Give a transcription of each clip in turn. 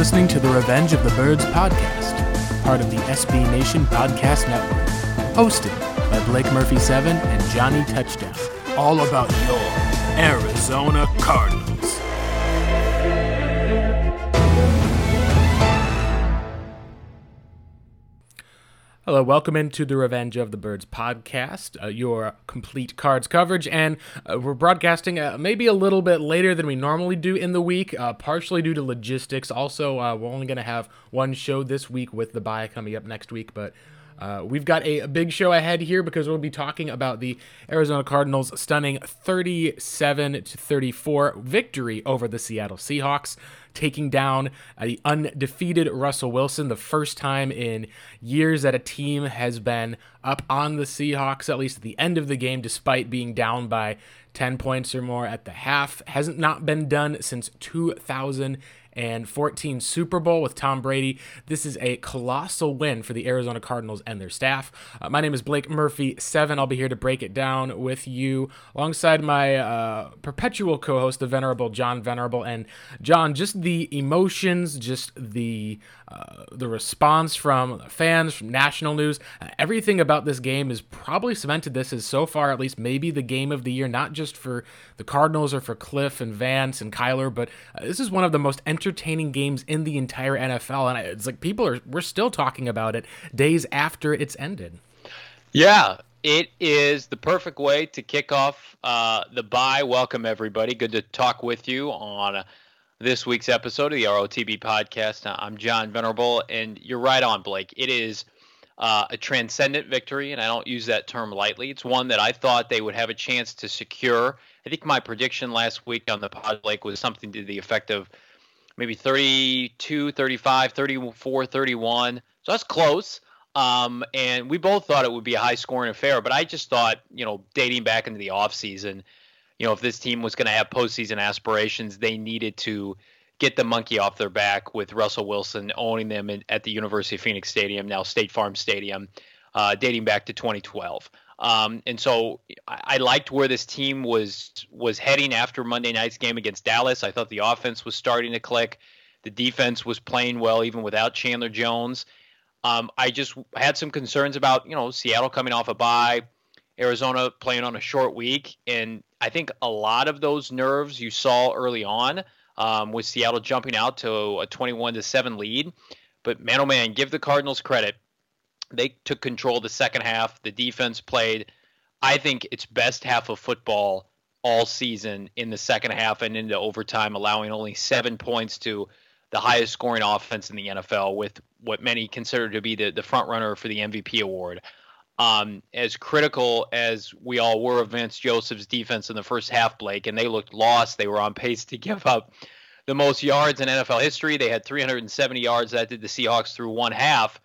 listening to the Revenge of the Birds podcast, part of the SB Nation Podcast Network, hosted by Blake Murphy 7 and Johnny Touchdown. All about your Arizona Cardinals. Hello, welcome into the Revenge of the Birds podcast, uh, your complete cards coverage. And uh, we're broadcasting uh, maybe a little bit later than we normally do in the week, uh, partially due to logistics. Also, uh, we're only going to have one show this week with the bye coming up next week, but. Uh, we've got a, big show ahead here because we'll be talking about the Arizona Cardinals' stunning 37 to 34 victory over the Seattle Seahawks taking down the undefeated Russell Wilson, the first time in years that a team has been up on the Seahawks, at least at the end of the game, despite being down by 10 points or more at the half. Hasn't not been done since 2000 and 14 Super Bowl with Tom Brady. This is a colossal win for the Arizona Cardinals and their staff. Uh, my name is Blake Murphy, 7. I'll be here to break it down with you alongside my uh, perpetual co host, the Venerable John Venerable. And John, just the emotions, just the uh, the response from fans, from national news, uh, everything about this game has probably cemented this as so far, at least maybe the game of the year, not just for the Cardinals or for Kliff and Vance and Kyler, but uh, this is one of the most entertaining games in the entire NFL. And it's like people are, we're still talking about it days after it's ended. Yeah, it is the perfect way to kick off uh, the bye. Welcome, everybody. Good to talk with you on this week's episode of the ROTB podcast. I'm John Venerable, and you're right on, Blake. It is uh, a transcendent victory, and I don't use that term lightly. It's one that I thought they would have a chance to secure. I think my prediction last week on the pod, Blake, was something to the effect of maybe 32, 35, 34, 31. So that's close. Um, and we both thought it would be a high scoring affair, but I just thought, you know, dating back into the offseason – you know, if this team was going to have postseason aspirations, they needed to get the monkey off their back with Russell Wilson owning them in, at the University of Phoenix Stadium, now State Farm Stadium, uh, dating back to 2012. Um, and so I, liked where this team was was heading after Monday night's game against Dallas. I thought the offense was starting to click. The defense was playing well even without Chandler Jones. Um, I just had some concerns about you know Seattle coming off a bye, Arizona playing on a short week, and I think a lot of those nerves you saw early on um, with Seattle jumping out to a 21 to 7 lead. But man, oh man, give the Cardinals credit. They took control the second half. The defense played, I think, its best half of football all season in the second half and into overtime, allowing only seven points to the highest scoring offense in the NFL, with what many consider to be the, the front runner for the MVP award. Um, as critical as we all were of Vance Joseph's defense in the first half, Blake, and they looked lost. They were on pace to give up the most yards in NFL history. They had 370 yards. That did the Seahawks through one half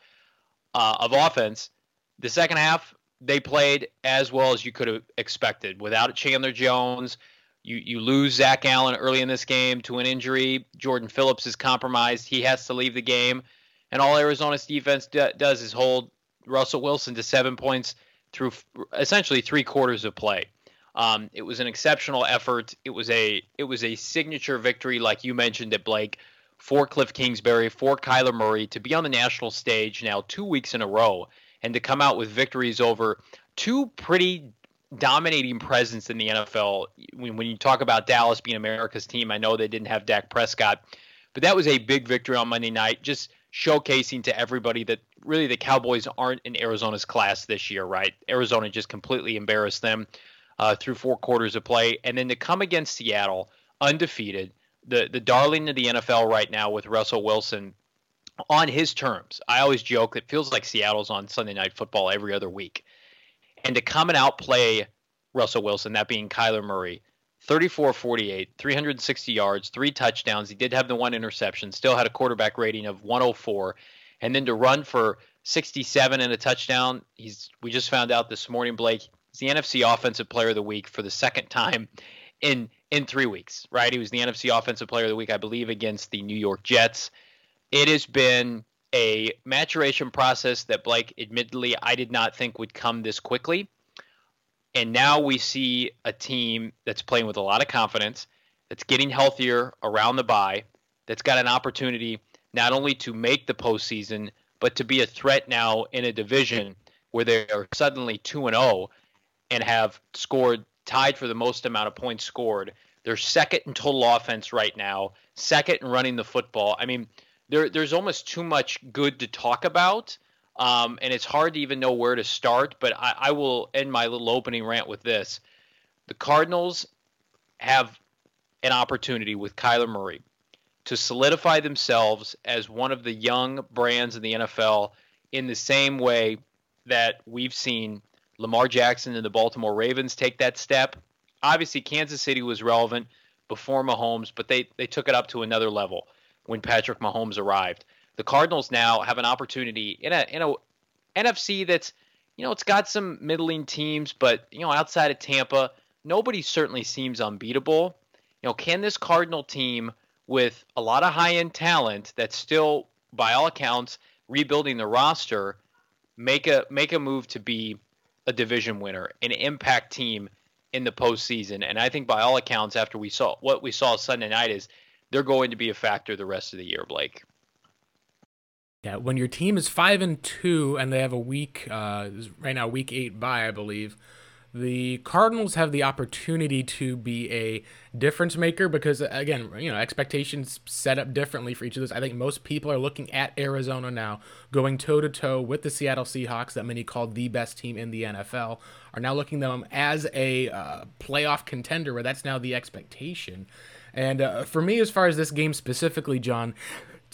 uh, of offense. The second half, they played as well as you could have expected. Without Chandler Jones, you you lose Zach Allen early in this game to an injury. Jordan Phillips is compromised. He has to leave the game. And all Arizona's defense d- does is hold Russell Wilson to seven points through essentially three quarters of play. Um, it was an exceptional effort. It was a it was a signature victory, like you mentioned it, Blake, for Kliff Kingsbury, for Kyler Murray to be on the national stage now two weeks in a row and to come out with victories over two pretty dominating presence in the NFL. When, when you talk about Dallas being America's team, I know they didn't have Dak Prescott, but that was a big victory on Monday night. Just showcasing to everybody that really the Cowboys aren't in Arizona's class this year, right? Arizona just completely embarrassed them uh, through four quarters of play, and then to come against Seattle undefeated, the the darling of the NFL right now with Russell Wilson on his terms. I always joke it feels like Seattle's on Sunday Night Football every other week and to come and outplay Russell Wilson, that being Kyler Murray, 34 48, 360 yards, three touchdowns. He did have the one interception, still had a quarterback rating of 104. And then to run for 67 and a touchdown, he's we just found out this morning, Blake, he's the NFC Offensive Player of the Week for the second time in in three weeks, right? He was the NFC Offensive Player of the Week, I believe, against the New York Jets. It has been a maturation process that Blake, admittedly, I did not think would come this quickly. And now we see a team that's playing with a lot of confidence, that's getting healthier around the bye, that's got an opportunity not only to make the postseason, but to be a threat now in a division where they are suddenly 2 and 0 and have scored tied for the most amount of points scored. They're second in total offense right now, second in running the football. I mean, there there's almost too much good to talk about. Um, and it's hard to even know where to start. But I, I will end my little opening rant with this: the Cardinals have an opportunity with Kyler Murray to solidify themselves as one of the young brands in the NFL in the same way that we've seen Lamar Jackson and the Baltimore Ravens take that step. Obviously, Kansas City was relevant before Mahomes, but they, they took it up to another level when Patrick Mahomes arrived. The Cardinals now have an opportunity in a in a NFC that's you know it's got some middling teams, but you know outside of Tampa, nobody certainly seems unbeatable. You know, can this Cardinal team with a lot of high end talent that's still by all accounts rebuilding the roster make a make a move to be a division winner, an impact team in the postseason. And I think by all accounts, after we saw what we saw Sunday night is they're going to be a factor the rest of the year, Blake. Yeah, when your team is five and two and they have a week, uh, right now week eight bye, I believe, the Cardinals have the opportunity to be a difference maker because again, you know, expectations set up differently for each of those. I think most people are looking at Arizona now, going toe to toe with the Seattle Seahawks, that many called the best team in the NFL, are now looking them as a uh, playoff contender, where that's now the expectation. And uh, for me, as far as this game specifically, John,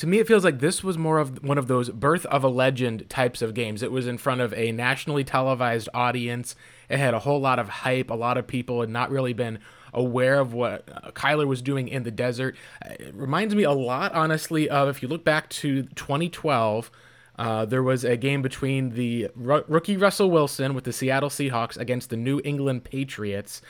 to me, it feels like this was more of one of those birth of a legend types of games. It was in front of a nationally televised audience. It had a whole lot of hype. A lot of people had not really been aware of what uh, Kyler was doing in the desert. It reminds me a lot, honestly, of if you look back to 2012. Uh, there was a game between the rookie Russell Wilson with the Seattle Seahawks against the New England Patriots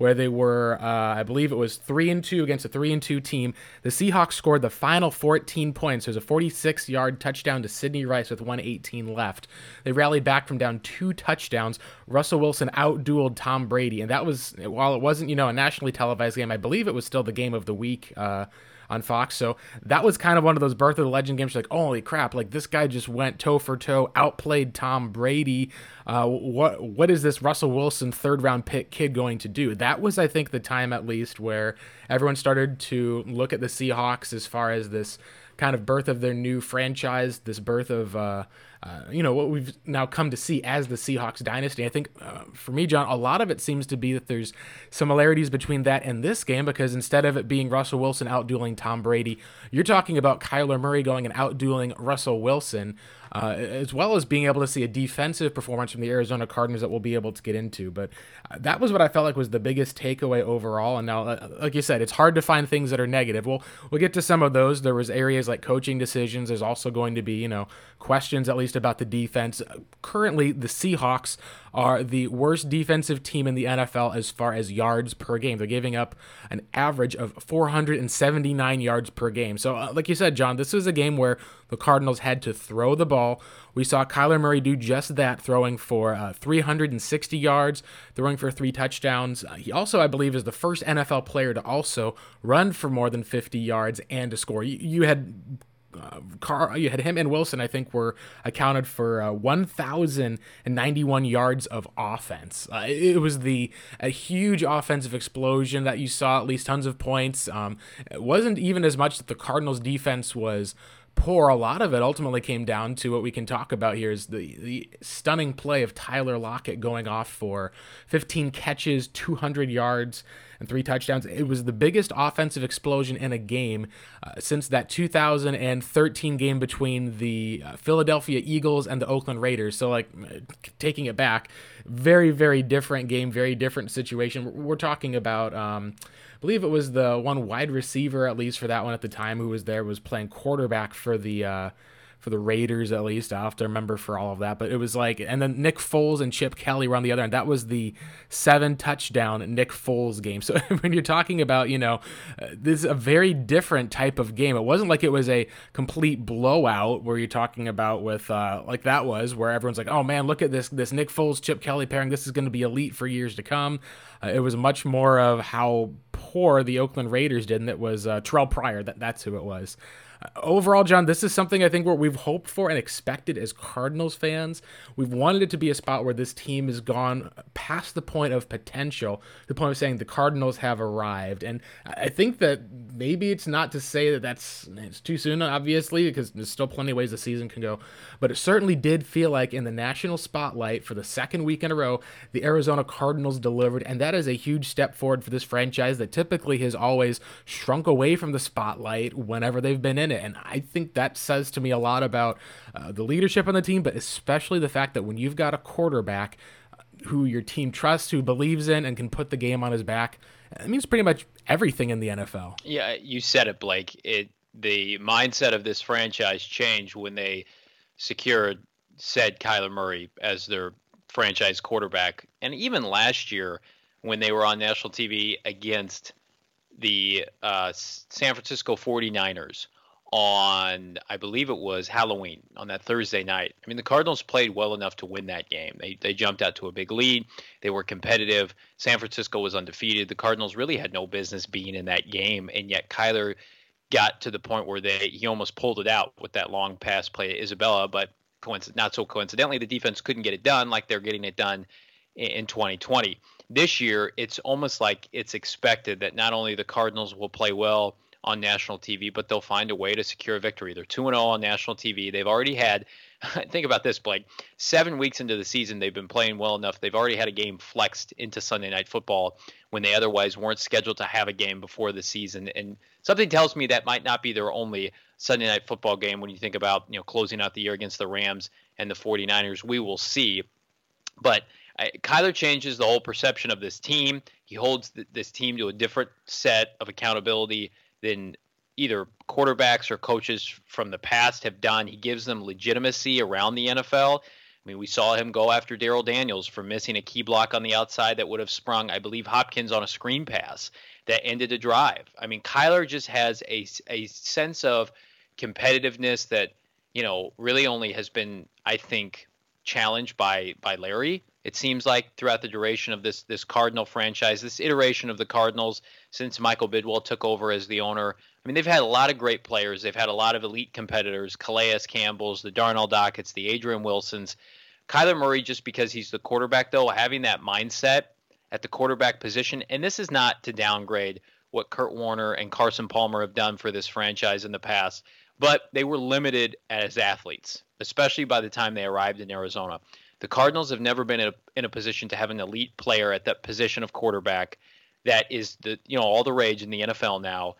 where they were, uh, I believe it was three and two against a three and two team. The Seahawks scored the final 14 points. There's a 46 yard touchdown to Sidney Rice with 118 left. They rallied back from down two touchdowns. Russell Wilson outdueled Tom Brady, and that was while it wasn't you know a nationally televised game. I believe it was still the game of the week. Uh, on Fox. So that was kind of one of those birth of the legend games. Like, holy crap! Like this guy just went toe for toe, outplayed Tom Brady. Uh, what what is this Russell Wilson third round pick kid going to do? That was, I think, the time at least where everyone started to look at the Seahawks as far as this kind of birth of their new franchise, this birth of uh, uh, you know what we've now come to see as the Seahawks dynasty. I think uh, for me, John, a lot of it seems to be that there's similarities between that and this game because instead of it being Russell Wilson outdueling Tom Brady, you're talking about Kyler Murray going and outdueling Russell Wilson uh, as well as being able to see a defensive performance from the Arizona Cardinals that we'll be able to get into. But uh, that was what I felt like was the biggest takeaway overall. And now, uh, like you said, it's hard to find things that are negative. Well, we'll get to some of those. There was areas like coaching decisions. There's also going to be, you know, questions at least about the defense. Currently, the Seahawks are the worst defensive team in the NFL as far as yards per game. They're giving up an average of 479 yards per game. So, uh, like you said, John, this is a game where the Cardinals had to throw the ball. We saw Kyler Murray do just that, throwing for uh, 360 yards, throwing for three touchdowns. Uh, he also, I believe, is the first NFL player to also run for more than 50 yards and to score. You, you had uh, Car, you had him and Wilson. I think were accounted for uh, 1,091 yards of offense. Uh, it, was the a huge offensive explosion that you saw. At least tons of points. Um, it wasn't even as much that the Cardinals' defense was poor. A lot of it ultimately came down to what we can talk about here is the the stunning play of Tyler Lockett going off for 15 catches, 200 yards and three touchdowns. It was the biggest offensive explosion in a game uh, since that 2013 game between the uh, Philadelphia Eagles and the Oakland Raiders. So, like, taking it back, very, very different game, very different situation. We're talking about. Um, believe it was the one wide receiver, at least for that one at the time, who was there, was playing quarterback for the uh, for the Raiders at least. I have to remember for all of that, but it was like, and then Nick Foles and Chip Kelly were on the other end. That was the seven touchdown Nick Foles game. So when you're talking about, you know, uh, this is a very different type of game. It wasn't like it was a complete blowout where you're talking about with uh, like that was where everyone's like, oh man, look at this this Nick Foles Chip Kelly pairing. This is going to be elite for years to come. Uh, it was much more of how poor the Oakland Raiders did, and it was uh, Terrelle Pryor. That that's who it was overall, John, this is something I think what we've hoped for and expected as Cardinals fans. We've wanted it to be a spot where this team has gone past the point of potential, the point of saying the Cardinals have arrived. And I think that maybe it's not to say that that's it's too soon, obviously, because there's still plenty of ways the season can go. But it certainly did feel like in the national spotlight for the second week in a row, the Arizona Cardinals delivered, and that is a huge step forward for this franchise that typically has always shrunk away from the spotlight whenever they've been in it. And I think that says to me a lot about uh, the leadership on the team, but especially the fact that when you've got a quarterback uh, who your team trusts, who believes in, and can put the game on his back, it means pretty much everything in the NFL. Yeah, you said it, Blake. It the mindset of this franchise changed when they secured said Kyler Murray as their franchise quarterback, and even last year when they were on national TV against the uh, San Francisco 49ers on I believe it was Halloween on that Thursday night. I mean the Cardinals played well enough to win that game. They they jumped out to a big lead. They were competitive. San Francisco was undefeated. The Cardinals really had no business being in that game and yet Kyler got to the point where they he almost pulled it out with that long pass play to Isabella, but coinc- not so coincidentally the defense couldn't get it done like they're getting it done in, in 2020. This year it's almost like it's expected that not only the Cardinals will play well on national TV, but they'll find a way to secure a victory. They're 2 0 on national TV. They've already had, think about this, Blake, seven weeks into the season, they've been playing well enough. They've already had a game flexed into Sunday Night Football when they otherwise weren't scheduled to have a game before the season. And something tells me that might not be their only Sunday Night Football game when you think about, you know, closing out the year against the Rams and the 49ers. We will see. But uh, Kyler changes the whole perception of this team. He holds th- this team to a different set of accountability than either quarterbacks or coaches from the past have done. He gives them legitimacy around the NFL. I mean, we saw him go after Darrell Daniels for missing a key block on the outside that would have sprung, I believe, Hopkins on a screen pass that ended a drive. I mean, Kyler just has a, a sense of competitiveness that, you know, really only has been, I think, challenged by by Larry. It seems like throughout the duration of this this Cardinal franchise, this iteration of the Cardinals since Michael Bidwill took over as the owner. I mean, they've had a lot of great players. They've had a lot of elite competitors: Calais Campbell's, the Darnell Dockett's, the Adrian Wilsons. Kyler Murray, just because he's the quarterback, though, having that mindset at the quarterback position, and this is not to downgrade what Kurt Warner and Carson Palmer have done for this franchise in the past, but they were limited as athletes, especially by the time they arrived in Arizona. The Cardinals have never been in a, in a position to have an elite player at that position of quarterback that is the you know all the rage in the NFL now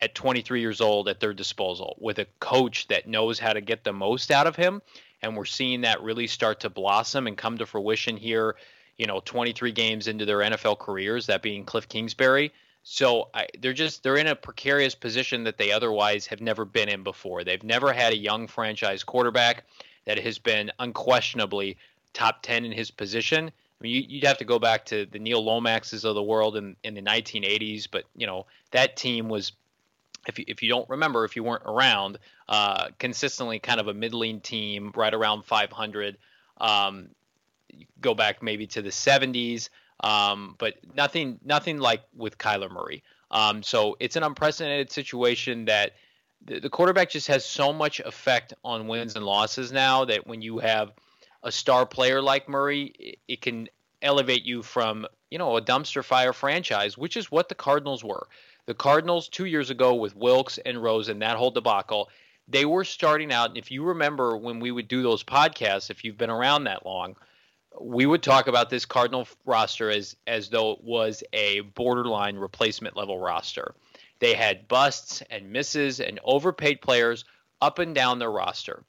at 23 years old at their disposal with a coach that knows how to get the most out of him and we're seeing that really start to blossom and come to fruition here you know 23 games into their NFL careers that being Kliff Kingsbury so I, they're just they're in a precarious position that they otherwise have never been in before. They've never had a young franchise quarterback that has been unquestionably top 10 in his position. I mean, you, would have to go back to the Neil Lomaxes of the world in, in the 1980s, but you know that team was, if you, if you don't remember, if you weren't around, uh, consistently kind of a middling team, right around 500. Um, go back maybe to the 70s, um, but nothing nothing like with Kyler Murray. Um, so it's an unprecedented situation that the, the quarterback just has so much effect on wins and losses now that when you have a star player like Murray, it, it can elevate you from you know a dumpster fire franchise, which is what the Cardinals were. The Cardinals two years ago with Wilks and Rose and that whole debacle, they were starting out. And if you remember when we would do those podcasts, if you've been around that long, we would talk about this Cardinal roster as as though it was a borderline replacement level roster. They had busts and misses and overpaid players up and down their roster.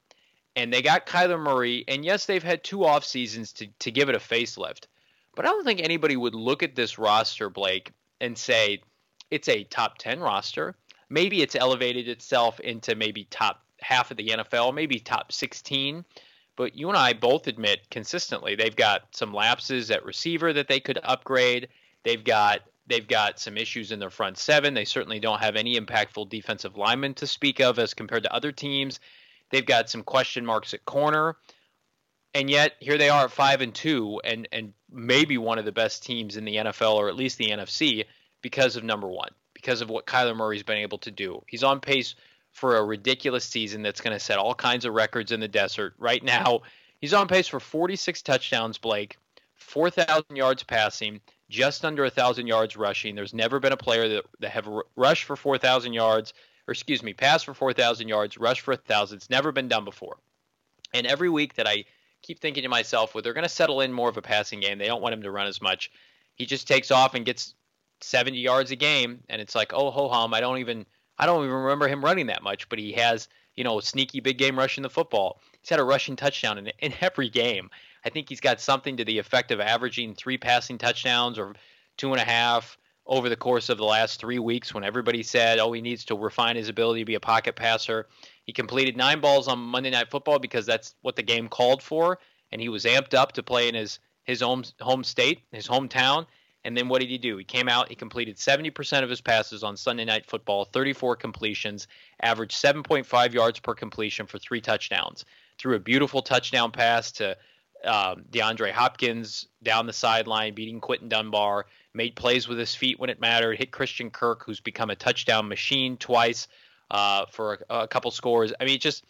And they got Kyler Murray, and yes, they've had two off seasons to, to give it a facelift. But I don't think anybody would look at this roster, Blake, and say it's a top 10 roster. Maybe it's elevated itself into maybe top half of the NFL, maybe top 16. But you and I both admit consistently they've got some lapses at receiver that they could upgrade. They've got they've got some issues in their front seven. They certainly don't have any impactful defensive linemen to speak of as compared to other teams. They've got some question marks at corner. And yet here they are at five and two and, and maybe one of the best teams in the NFL or at least the NFC because of number one, because of what Kyler Murray's been able to do. He's on pace for a ridiculous season that's going to set all kinds of records in the desert. Right now, he's on pace for 46 touchdowns, Blake, 4,000 yards passing, just under 1,000 yards rushing. There's never been a player that, that have rushed for 4,000 yards, or excuse me, passed for 4,000 yards, rushed for 1,000. It's never been done before. And every week that I keep thinking to myself, well, they're going to settle in more of a passing game. They don't want him to run as much. He just takes off and gets 70 yards a game, and it's like, oh ho hum, I don't even I don't even remember him running that much, but he has you know sneaky big game rushing the football. He's had a rushing touchdown in, in every game. I think he's got something to the effect of averaging three passing touchdowns or two and a half over the course of the last three weeks when everybody said, oh, he needs to refine his ability to be a pocket passer. He completed nine balls on Monday Night Football because that's what the game called for, and he was amped up to play in his his home home state, his hometown, and then what did he do? He came out, he completed 70% of his passes on Sunday Night Football, 34 completions, averaged 7.5 yards per completion for three touchdowns. Threw a beautiful touchdown pass to um, DeAndre Hopkins down the sideline, beating Quinton Dunbar, made plays with his feet when it mattered, hit Christian Kirk, who's become a touchdown machine twice uh, for a, a couple scores. I mean, just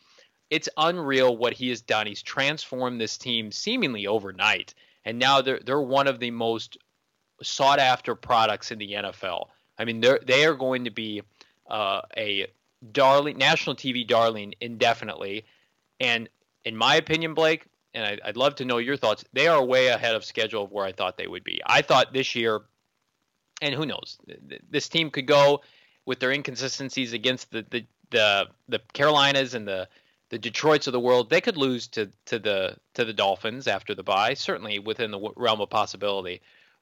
it's unreal what he has done. He's transformed this team seemingly overnight, and now they're they're one of the most sought after products in the NFL. I mean, they are going to be uh, a darling national TV darling indefinitely, and in my opinion, Blake, and I, I'd love to know your thoughts. They are way ahead of schedule of where I thought they would be. I thought this year, and who knows, this team could go with their inconsistencies against the the the, the Carolinas and the the Detroits of the world. They could lose to to the to the Dolphins after the bye, certainly within the realm of possibility.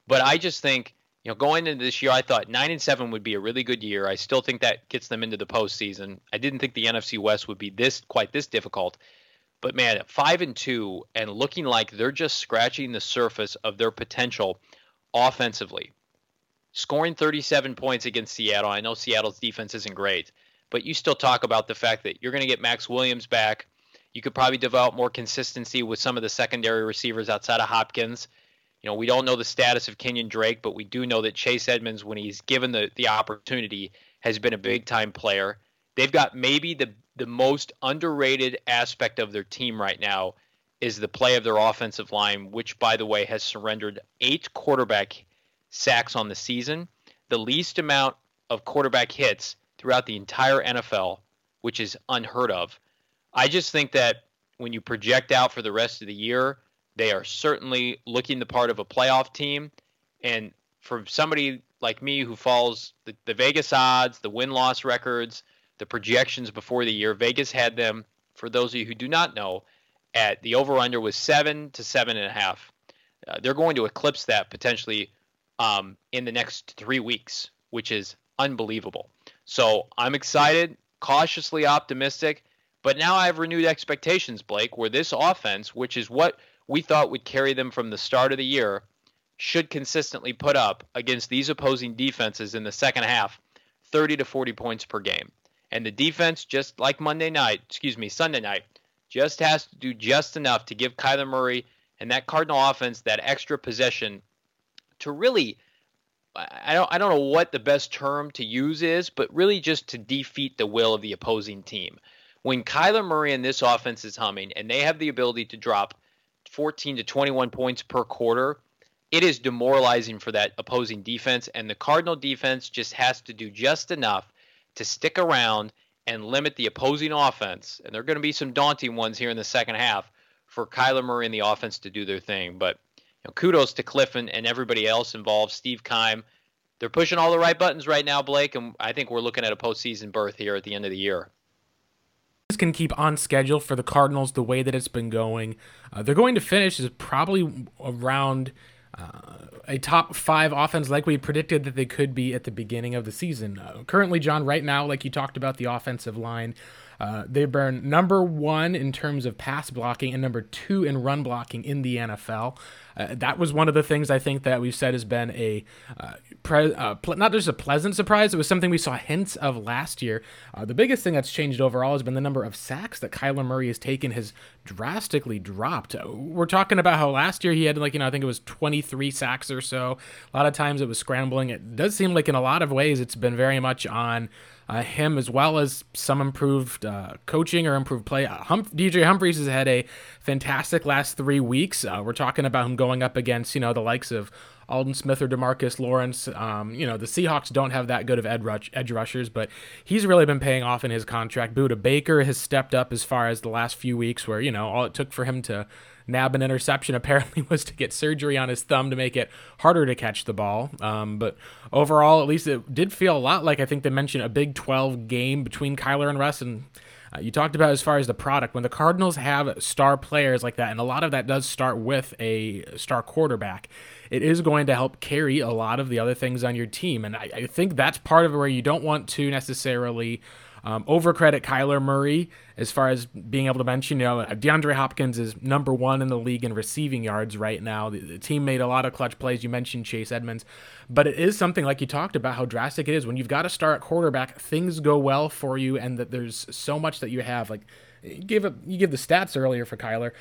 But I just think, you know, going into this year, I thought nine and seven would be a really good year. I still think that gets them into the postseason. I didn't think the NFC West would be this quite this difficult. But man, five and two, and looking like they're just scratching the surface of their potential offensively. Scoring 37 points against Seattle. I know Seattle's defense isn't great, but you still talk about the fact that you're going to get Maxx Williams back. You could probably develop more consistency with some of the secondary receivers outside of Hopkins. You know, we don't know the status of Kenyon Drake, but we do know that Chase Edmonds, when he's given the, the opportunity, has been a big time player. They've got maybe the the most underrated aspect of their team right now is the play of their offensive line, which by the way has surrendered eight quarterback sacks on the season, the least amount of quarterback hits throughout the entire NFL, which is unheard of. I just think that when you project out for the rest of the year, they are certainly looking the part of a playoff team. And for somebody like me who follows the, the Vegas odds, the win loss records, the projections before the year, Vegas had them, for those of you who do not know, at the over under was seven to seven and a half. Uh, they're going to eclipse that potentially um, in the next three weeks, which is unbelievable. So I'm excited, cautiously optimistic, but now I have renewed expectations, Blake, where this offense, which is what we thought would carry them from the start of the year should consistently put up against these opposing defenses in the second half 30 to 40 points per game. And the defense, just like Monday night, excuse me, Sunday night, just has to do just enough to give Kyler Murray and that Cardinal offense that extra possession to really I don't I don't know what the best term to use is, but really just to defeat the will of the opposing team. When Kyler Murray and this offense is humming and they have the ability to drop 14 to 21 points per quarter, it is demoralizing for that opposing defense and the Cardinal defense just has to do just enough to stick around and limit the opposing offense. And there're going to be some daunting ones here in the second half for Kyler Murray and the offense to do their thing, but know, kudos to Kliff and everybody else involved. Steve Keim. they're pushing all the right buttons right now, Blake, and I think we're looking at a postseason berth here at the end of the year can keep on schedule for the Cardinals the way that it's been going. Uh, they're going to finish is probably around uh, a top five offense like we predicted that they could be at the beginning of the season. Uh, currently, John, right now, like you talked about the offensive line, uh, they burn number one in terms of pass blocking and number two in run blocking in the NFL. Uh, that was one of the things I think that we've said has been a uh, pre- uh, not just a pleasant surprise. It was something we saw hints of last year. Uh, the biggest thing that's changed overall has been the number of sacks that Kyler Murray has taken has drastically dropped. Uh, we're talking about how last year he had like you know I think it was 23 sacks or so. A lot of times it was scrambling. It does seem like in a lot of ways it's been very much on uh, him as well as some improved uh, coaching or improved play. Uh, DJ Humphries has had a fantastic last three weeks. Uh, we're talking about him going up against you know the likes of Aldon Smith or Demarcus Lawrence. Um, you know, the Seahawks don't have that good of ed rush, edge rushers, but he's really been paying off in his contract. Budda Baker has stepped up as far as the last few weeks, where, you know, all it took for him to nab an interception apparently was to get surgery on his thumb to make it harder to catch the ball. Um, but overall, at least it did feel a lot like I think they mentioned a Big 12 game between Kyler and Russ. And uh, you talked about as far as the product, when the Cardinals have star players like that, and a lot of that does start with a star quarterback, it is going to help carry a lot of the other things on your team. And I, I think that's part of where you don't want to necessarily um, overcredit Kyler Murray as far as being able to mention, you know, DeAndre Hopkins is number one in the league in receiving yards right now. The, the, team made a lot of clutch plays. You mentioned Chase Edmonds, but it is something like you talked about how drastic it is when you've got to start at quarterback. Things go well for you, and that there's so much that you have. Like give it, you give the stats earlier for Kyler.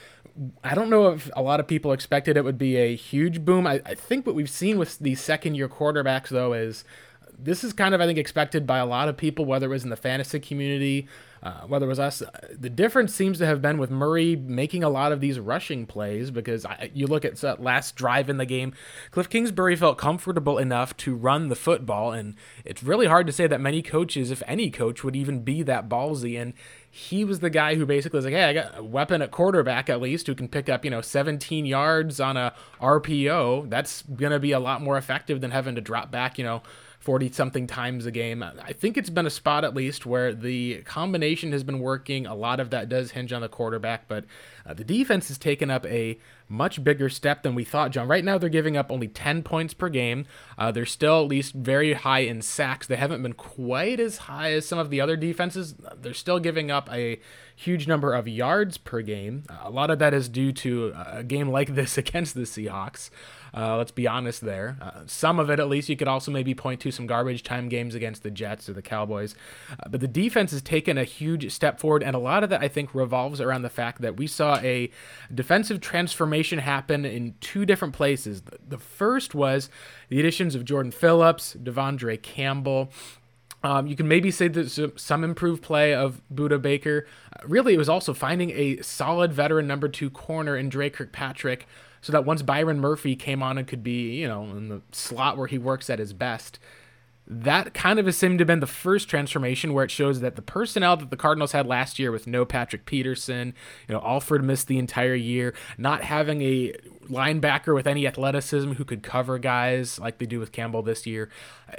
I don't know if a lot of people expected it would be a huge boom. I, I think what we've seen with these second year quarterbacks though is this is kind of I think expected by a lot of people, whether it was in the fantasy community, uh, whether it was us. The difference seems to have been with Murray making a lot of these rushing plays because I, you look at that last drive in the game, Kliff Kingsbury felt comfortable enough to run the football, and it's really hard to say that many coaches, if any coach, would even be that ballsy. And he was the guy who basically was like, "Hey, I got a weapon at quarterback at least who can pick up, you know, 17 yards on a RPO. That's gonna be a lot more effective than having to drop back, you know." 40 something times a game. I think it's been a spot at least where the combination has been working. A lot of that does hinge on the quarterback, but uh, the defense has taken up a much bigger step than we thought, John. Right now, they're giving up only 10 points per game. Uh, they're still at least very high in sacks. They haven't been quite as high as some of the other defenses. They're still giving up a huge number of yards per game. Uh, a lot of that is due to a game like this against the Seahawks. Uh, let's be honest there. Uh, some of it, at least, you could also maybe point to some garbage time games against the Jets or the Cowboys. Uh, but the defense has taken a huge step forward, and a lot of that, I think, revolves around the fact that we saw a defensive transformation happen in two different places. The, first was the additions of Jordan Phillips, De'Vondre Campbell. Um, you can maybe say that some improved play of Budda Baker. Uh, really, it was also finding a solid veteran number two corner in Dre Kirkpatrick so that once Byron Murphy came on and could be, you know, in the slot where he works at his best, that kind of has seemed to have been the first transformation where it shows that the personnel that the Cardinals had last year with no Patrick Peterson, you know, Alfred missed the entire year, not having a linebacker with any athleticism who could cover guys like they do with Campbell this year.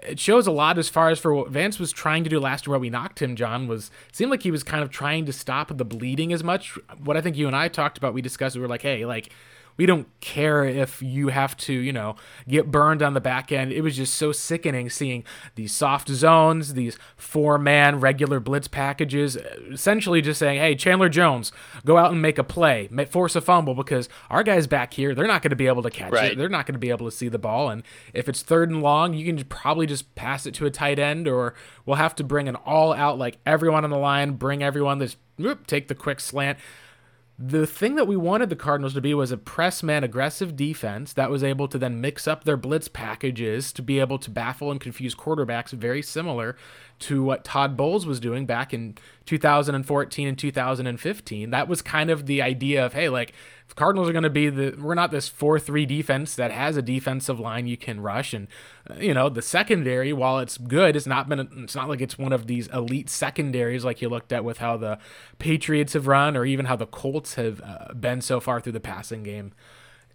It shows a lot as far as for what Vance was trying to do last year where we knocked him, John, was seemed like he was kind of trying to stop the bleeding as much. What I think you and I talked about, we discussed, we were like, hey, like we don't care if you have to, you know, get burned on the back end. It was just so sickening seeing these soft zones, these four man regular blitz packages, essentially just saying, hey, Chandler Jones, go out and make a play, force a fumble because our guys back here, they're not going to be able to catch right. it. They're not going to be able to see the ball. And if it's third and long, you can probably just pass it to a tight end, or we'll have to bring an all out, like everyone on the line, bring everyone this, take the quick slant the thing that we wanted the Cardinals to be was a press man aggressive defense that was able to then mix up their blitz packages to be able to baffle and confuse quarterbacks, very similar to what Todd Bowles was doing back in 2014 and 2015. That was kind of the idea of, hey, like, if Cardinals are going to be the, we're not this 4 3 defense that has a defensive line you can rush. And, uh, you know, the secondary, while it's good, it's not been, it's not like it's one of these elite secondaries like you looked at with how the Patriots have run or even how the Colts have uh, been so far through the passing game.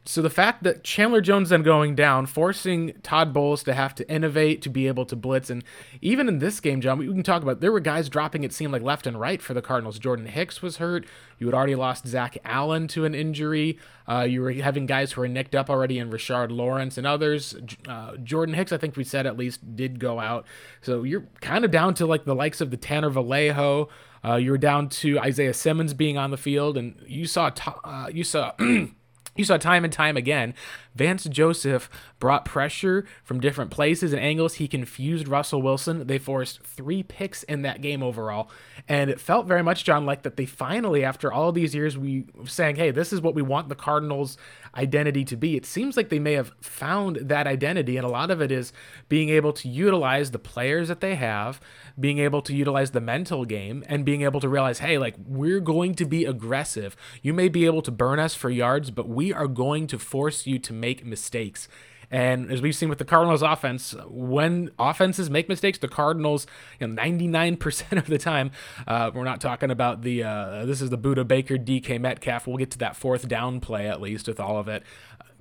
So the fact that Chandler Jones then going down, forcing Todd Bowles to have to innovate to be able to blitz, and even in this game, John, we can talk about there were guys dropping. It seemed like left and right for the Cardinals. Jordan Hicks was hurt. You had already lost Zach Allen to an injury. Uh, you were having guys who were nicked up already in Rashard Lawrence and others. Uh, Jordan Hicks, I think we said at least did go out. So you're kind of down to like the likes of the Tanner Vallejo. Uh, you were down to Isaiah Simmons being on the field, and you saw uh, you saw. You saw time and time again, Vance Joseph brought pressure from different places and angles. He confused Russell Wilson. They forced three picks in that game overall. And it felt very much, John, like that they finally, after all these years, we saying, hey, this is what we want the Cardinals' identity to be. It seems like they may have found that identity. And a lot of it is being able to utilize the players that they have, being able to utilize the mental game, and being able to realize, hey, like we're going to be aggressive. You may be able to burn us for yards, but we are going to force you to make mistakes. And as we've seen with the Cardinals offense, when offenses make mistakes, the Cardinals, you know, 99% of the time, uh, we're not talking about the, uh, this is the Budda Baker DK Metcalf. We'll get to that fourth down play at least with all of it.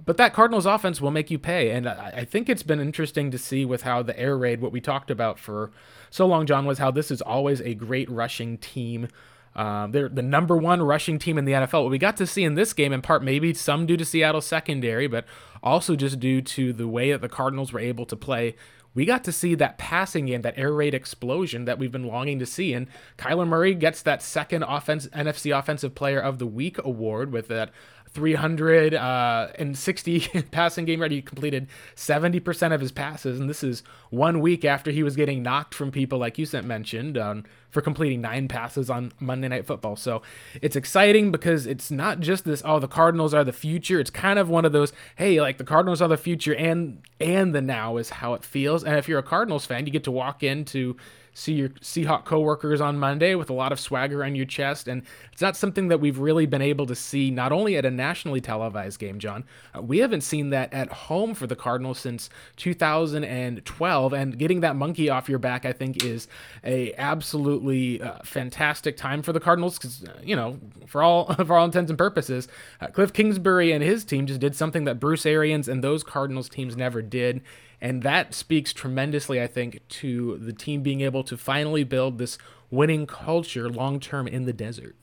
But that Cardinals offense will make you pay. And I think it's been interesting to see with how the air raid, what we talked about for so long, John, was how this is always a great rushing team um, they're the number one rushing team in the NFL. What we got to see in this game, in part maybe some due to Seattle's secondary, but also just due to the way that the Cardinals were able to play. We got to see that passing game, that air raid explosion that we've been longing to see. And Kyler Murray gets that second offense NFC Offensive Player of the Week award with that 360 uh, passing game ready. He completed 70% of his passes, and this is one week after he was getting knocked from people like you mentioned um, for completing nine passes on Monday Night Football. So it's exciting because it's not just this. Oh, the Cardinals are the future. It's kind of one of those. Hey, like the Cardinals are the future, and and the now is how it feels. And if you're a Cardinals fan, you get to walk into see your Seahawk coworkers on Monday with a lot of swagger on your chest. And it's not something that we've really been able to see not only at a nationally televised game, John. Uh, we haven't seen that at home for the Cardinals since 2012. And getting that monkey off your back, I think, is a absolutely uh, fantastic time for the Cardinals because uh, you know, for all for all intents and purposes, uh, Kliff Kingsbury and his team just did something that Bruce Arians and those Cardinals teams never did. And that speaks tremendously, I think, to the team being able to finally build this winning culture long term in the desert.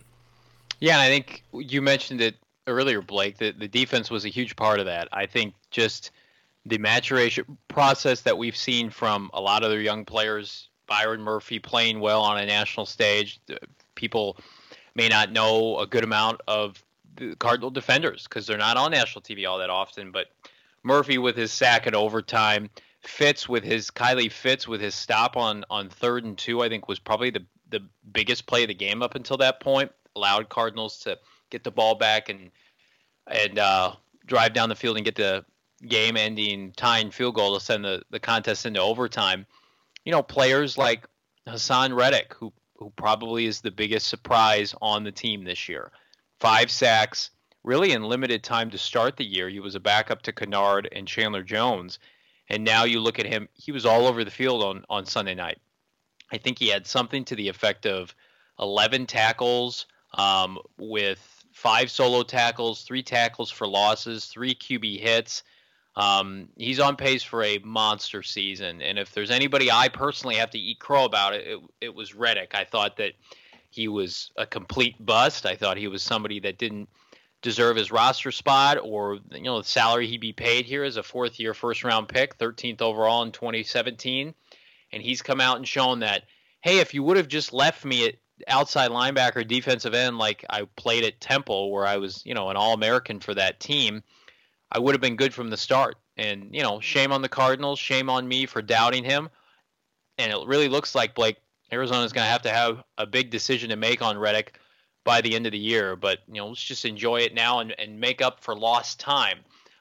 Yeah, and I think you mentioned it earlier, Blake, that the defense was a huge part of that. I think just the maturation process that we've seen from a lot of their young players, Byron Murphy playing well on a national stage. People may not know a good amount of the Cardinal defenders because they're not on national TV all that often, but Murphy with his sack in overtime. Fitts with his Kylie Fitts with his stop on on third and two, I think was probably the the biggest play of the game up until that point. Allowed Cardinals to get the ball back and and uh, drive down the field and get the game ending tying field goal to send the, the contest into overtime. You know, players like Haason Reddick, who who probably is the biggest surprise on the team this year. Five sacks, really in limited time to start the year. He was a backup to Kennard and Chandler Jones. And now you look at him, he was all over the field on, on Sunday night. I think he had something to the effect of 11 tackles um, with five solo tackles, three tackles for losses, three QB hits. Um, he's on pace for a monster season. And if there's anybody I personally have to eat crow about it, it, it was Reddick. I thought that he was a complete bust. I thought he was somebody that didn't deserve his roster spot or you know the salary he'd be paid here as a fourth year first round pick 13th overall in 2017 and he's come out and shown that hey if you would have just left me at outside linebacker defensive end like I played at Temple where I was you know an all-American for that team I would have been good from the start. And you know shame on the Cardinals shame on me for doubting him. And it really looks like Blake Arizona's going to have to have a big decision to make on Reddick by the end of the year. But you know, let's just enjoy it now and, and make up for lost time.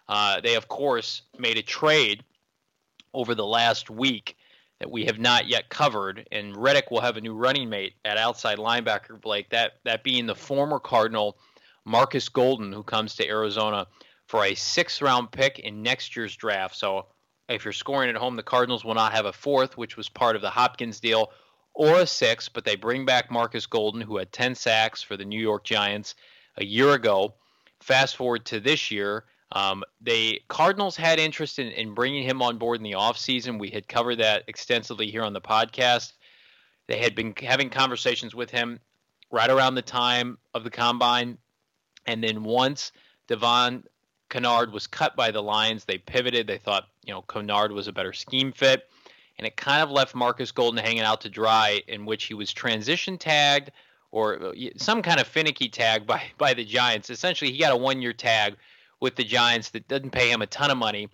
Uh, they of course made a trade over the last week that we have not yet covered, and Reddick will have a new running mate at outside linebacker. Blake, that that being the former Cardinal Marcus Golden, who comes to Arizona for a sixth round pick in next year's draft. So if you're scoring at home, the Cardinals will not have a fourth, which was part of the Hopkins deal, or a six, but they bring back Marcus Golden, who had 10 sacks for the New York Giants a year ago. Fast forward to this year, um, the Cardinals had interest in, in bringing him on board in the offseason. We had covered that extensively here on the podcast. They had been having conversations with him right around the time of the combine. And then once Devon Kennard was cut by the Lions. They pivoted. They thought, you know, Kennard was a better scheme fit. And it kind of left Marcus Golden hanging out to dry, in which he was transition tagged or some kind of finicky tag by, by the Giants. Essentially, he got a one year tag with the Giants that didn't pay him a ton of money,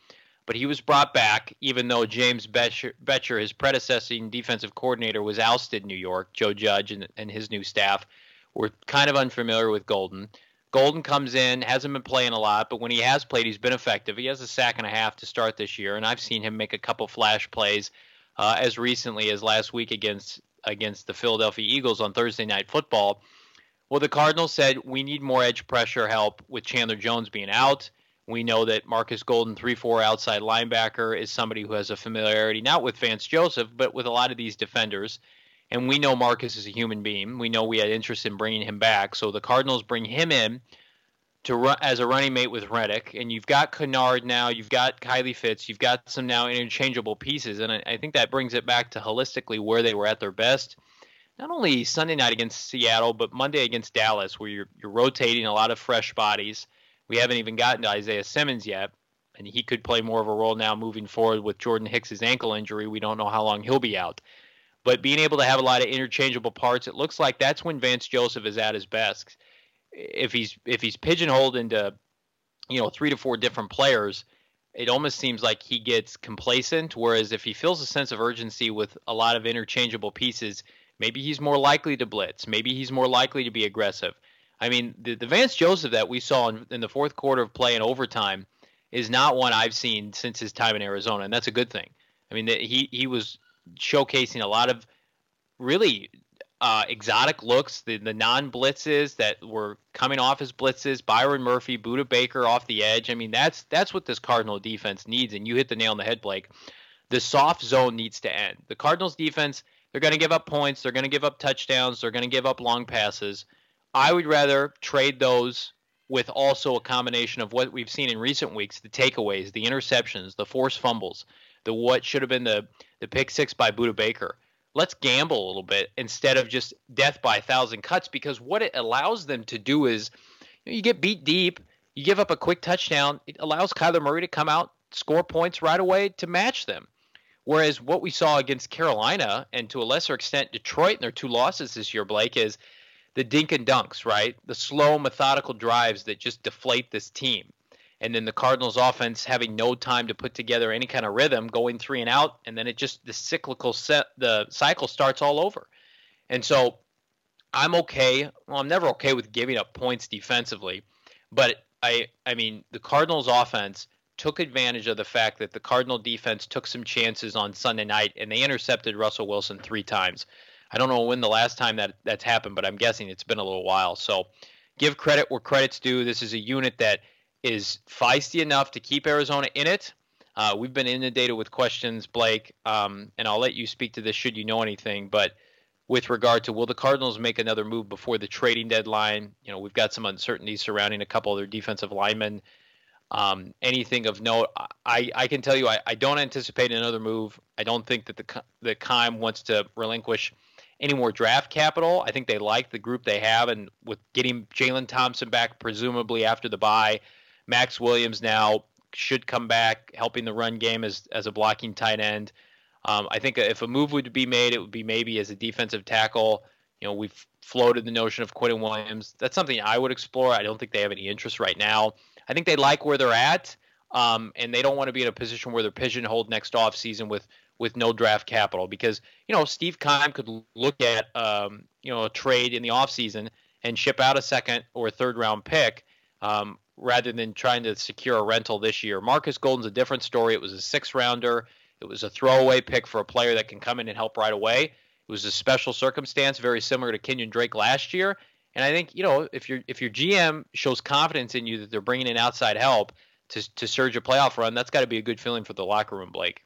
but he was brought back, even though James Bettcher, Bettcher his predecessor defensive coordinator, was ousted in New York. Joe Judge and, and his new staff were kind of unfamiliar with Golden. Golden comes in, hasn't been playing a lot, but when he has played, he's been effective. He has a sack and a half to start this year, and I've seen him make a couple flash plays uh, as recently as last week against against the Philadelphia Eagles on Thursday Night Football. Well, the Cardinals said we need more edge pressure help with Chandler Jones being out. We know that Marcus Golden, 3 4 outside linebacker, is somebody who has a familiarity not with Vance Joseph, but with a lot of these defenders. And we know Marcus is a human being. We know we had interest in bringing him back. So the Cardinals bring him in to run as a running mate with Reddick. And you've got Kennard now. You've got Kylie Fitts, You've got some now interchangeable pieces. And I, I think that brings it back to holistically where they were at their best. Not only Sunday night against Seattle, but Monday against Dallas, where you're, you're rotating a lot of fresh bodies. We haven't even gotten to Isaiah Simmons yet and he could play more of a role now moving forward with Jordan Hicks's ankle injury. We don't know how long he'll be out. But being able to have a lot of interchangeable parts, it looks like that's when Vance Joseph is at his best. If he's if he's pigeonholed into, you know, three to four different players, it almost seems like he gets complacent. Whereas if he feels a sense of urgency with a lot of interchangeable pieces, maybe he's more likely to blitz. Maybe he's more likely to be aggressive. I mean, the, the Vance Joseph that we saw in, in the fourth quarter of play in overtime is not one I've seen since his time in Arizona, and that's a good thing. I mean, he he was showcasing a lot of really uh, exotic looks, the, the non blitzes that were coming off as blitzes, Byron Murphy, Budda Baker off the edge. I mean, that's that's what this Cardinal defense needs, and you hit the nail on the head, Blake. The soft zone needs to end. The Cardinals defense, they're going to give up points, they're going to give up touchdowns, they're going to give up long passes. I would rather trade those with also a combination of what we've seen in recent weeks, the takeaways, the interceptions, the forced fumbles, the what should have been the the pick six by Budda Baker. Let's gamble a little bit instead of just death by a thousand cuts because what it allows them to do is you, know, you get beat deep, you give up a quick touchdown, it allows Kyler Murray to come out, score points right away to match them. Whereas what we saw against Carolina and to a lesser extent Detroit in their two losses this year, Blake, is the dink and dunks, right? The slow, methodical drives that just deflate this team and then the Cardinals offense having no time to put together any kind of rhythm, going three and out, and then it just the cyclical set the cycle starts all over. And so I'm okay. Well, I'm never okay with giving up points defensively, but I I mean the Cardinals offense took advantage of the fact that the Cardinal defense took some chances on Sunday night and they intercepted Russell Wilson three times. I don't know when the last time that that's happened, but I'm guessing it's been a little while. So give credit where credit's due. This is a unit that is feisty enough to keep Arizona in it. Uh, we've been inundated with questions, Blake, um, and I'll let you speak to this should you know anything. But with regard to will the Cardinals make another move before the trading deadline? You know, we've got some uncertainty surrounding a couple of their defensive linemen. Um, anything of note? I, I can tell you, I, I don't anticipate another move. I don't think that the the Keim wants to relinquish any more draft capital. I think they like the group they have, and with getting Jalen Thompson back, presumably after the bye, Maxx Williams now should come back, helping the run game as as a blocking tight end. Um, I think if a move would be made, it would be maybe as a defensive tackle. You know, we've floated the notion of Quinnen Williams. That's something I would explore. I don't think they have any interest right now. I think they like where they're at, um, and they don't want to be in a position where they're pigeonholed next offseason with with no draft capital because you know Steve Keim could look at um, you know a trade in the offseason and ship out a second or third round pick um, rather than trying to secure a rental this year. Marcus Golden's a different story. It was a six rounder. It was a throwaway pick for a player that can come in and help right away. It was a special circumstance, very similar to Kenyon Drake last year. And I think you know if your if your GM shows confidence in you that they're bringing in outside help to to surge a playoff run, that's got to be a good feeling for the locker room, Blake.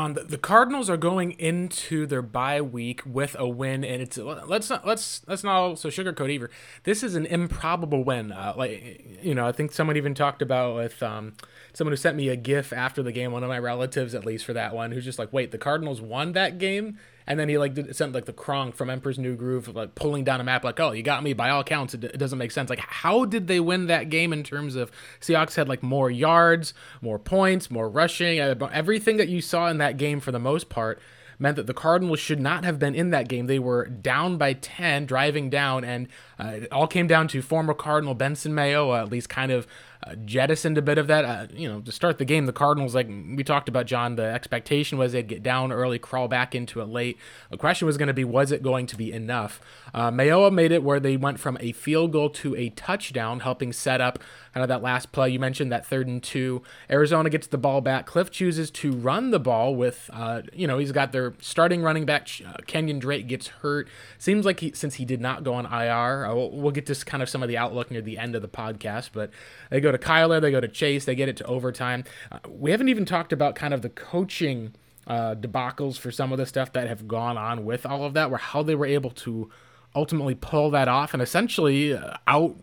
On the, the Cardinals are going into their bye week with a win, and it's let's not let's let's not also sugarcoat either. This is an improbable win. Uh, like you know, I think someone even talked about with um, someone who sent me a GIF after the game. One of my relatives, at least for that one, who's just like, "Wait, the Cardinals won that game." And then he like did, sent like the Kronk from Emperor's New Groove, like pulling down a map, like, "Oh, you got me." By all accounts, it, it doesn't make sense. Like, how did they win that game in terms of Seahawks had like more yards, more points, more rushing, everything that you saw in that game for the most part meant that the Cardinals should not have been in that game. They were down by 10, driving down, and uh, it all came down to former Cardinal Benson Mayowa, at least kind of uh, jettisoned a bit of that. Uh, you know, to start the game, the Cardinals, like we talked about, John, the expectation was they'd get down early, crawl back into it late. The question was going to be, was it going to be enough? Uh, Mayowa made it where they went from a field goal to a touchdown, helping set up kind of that last play. You mentioned that third and two. Arizona gets the ball back. Kliff chooses to run the ball with, uh, you know, he's got their starting running back. Uh, Kenyon Drake gets hurt. Seems like he, since he did not go on IR, uh, we'll, we'll, get to kind of some of the outlook near the end of the podcast, but they go to Kyler, they go to Chase, they get it to overtime. Uh, we haven't even talked about kind of the coaching uh, debacles for some of the stuff that have gone on with all of that, where how they were able to ultimately pull that off and essentially uh, out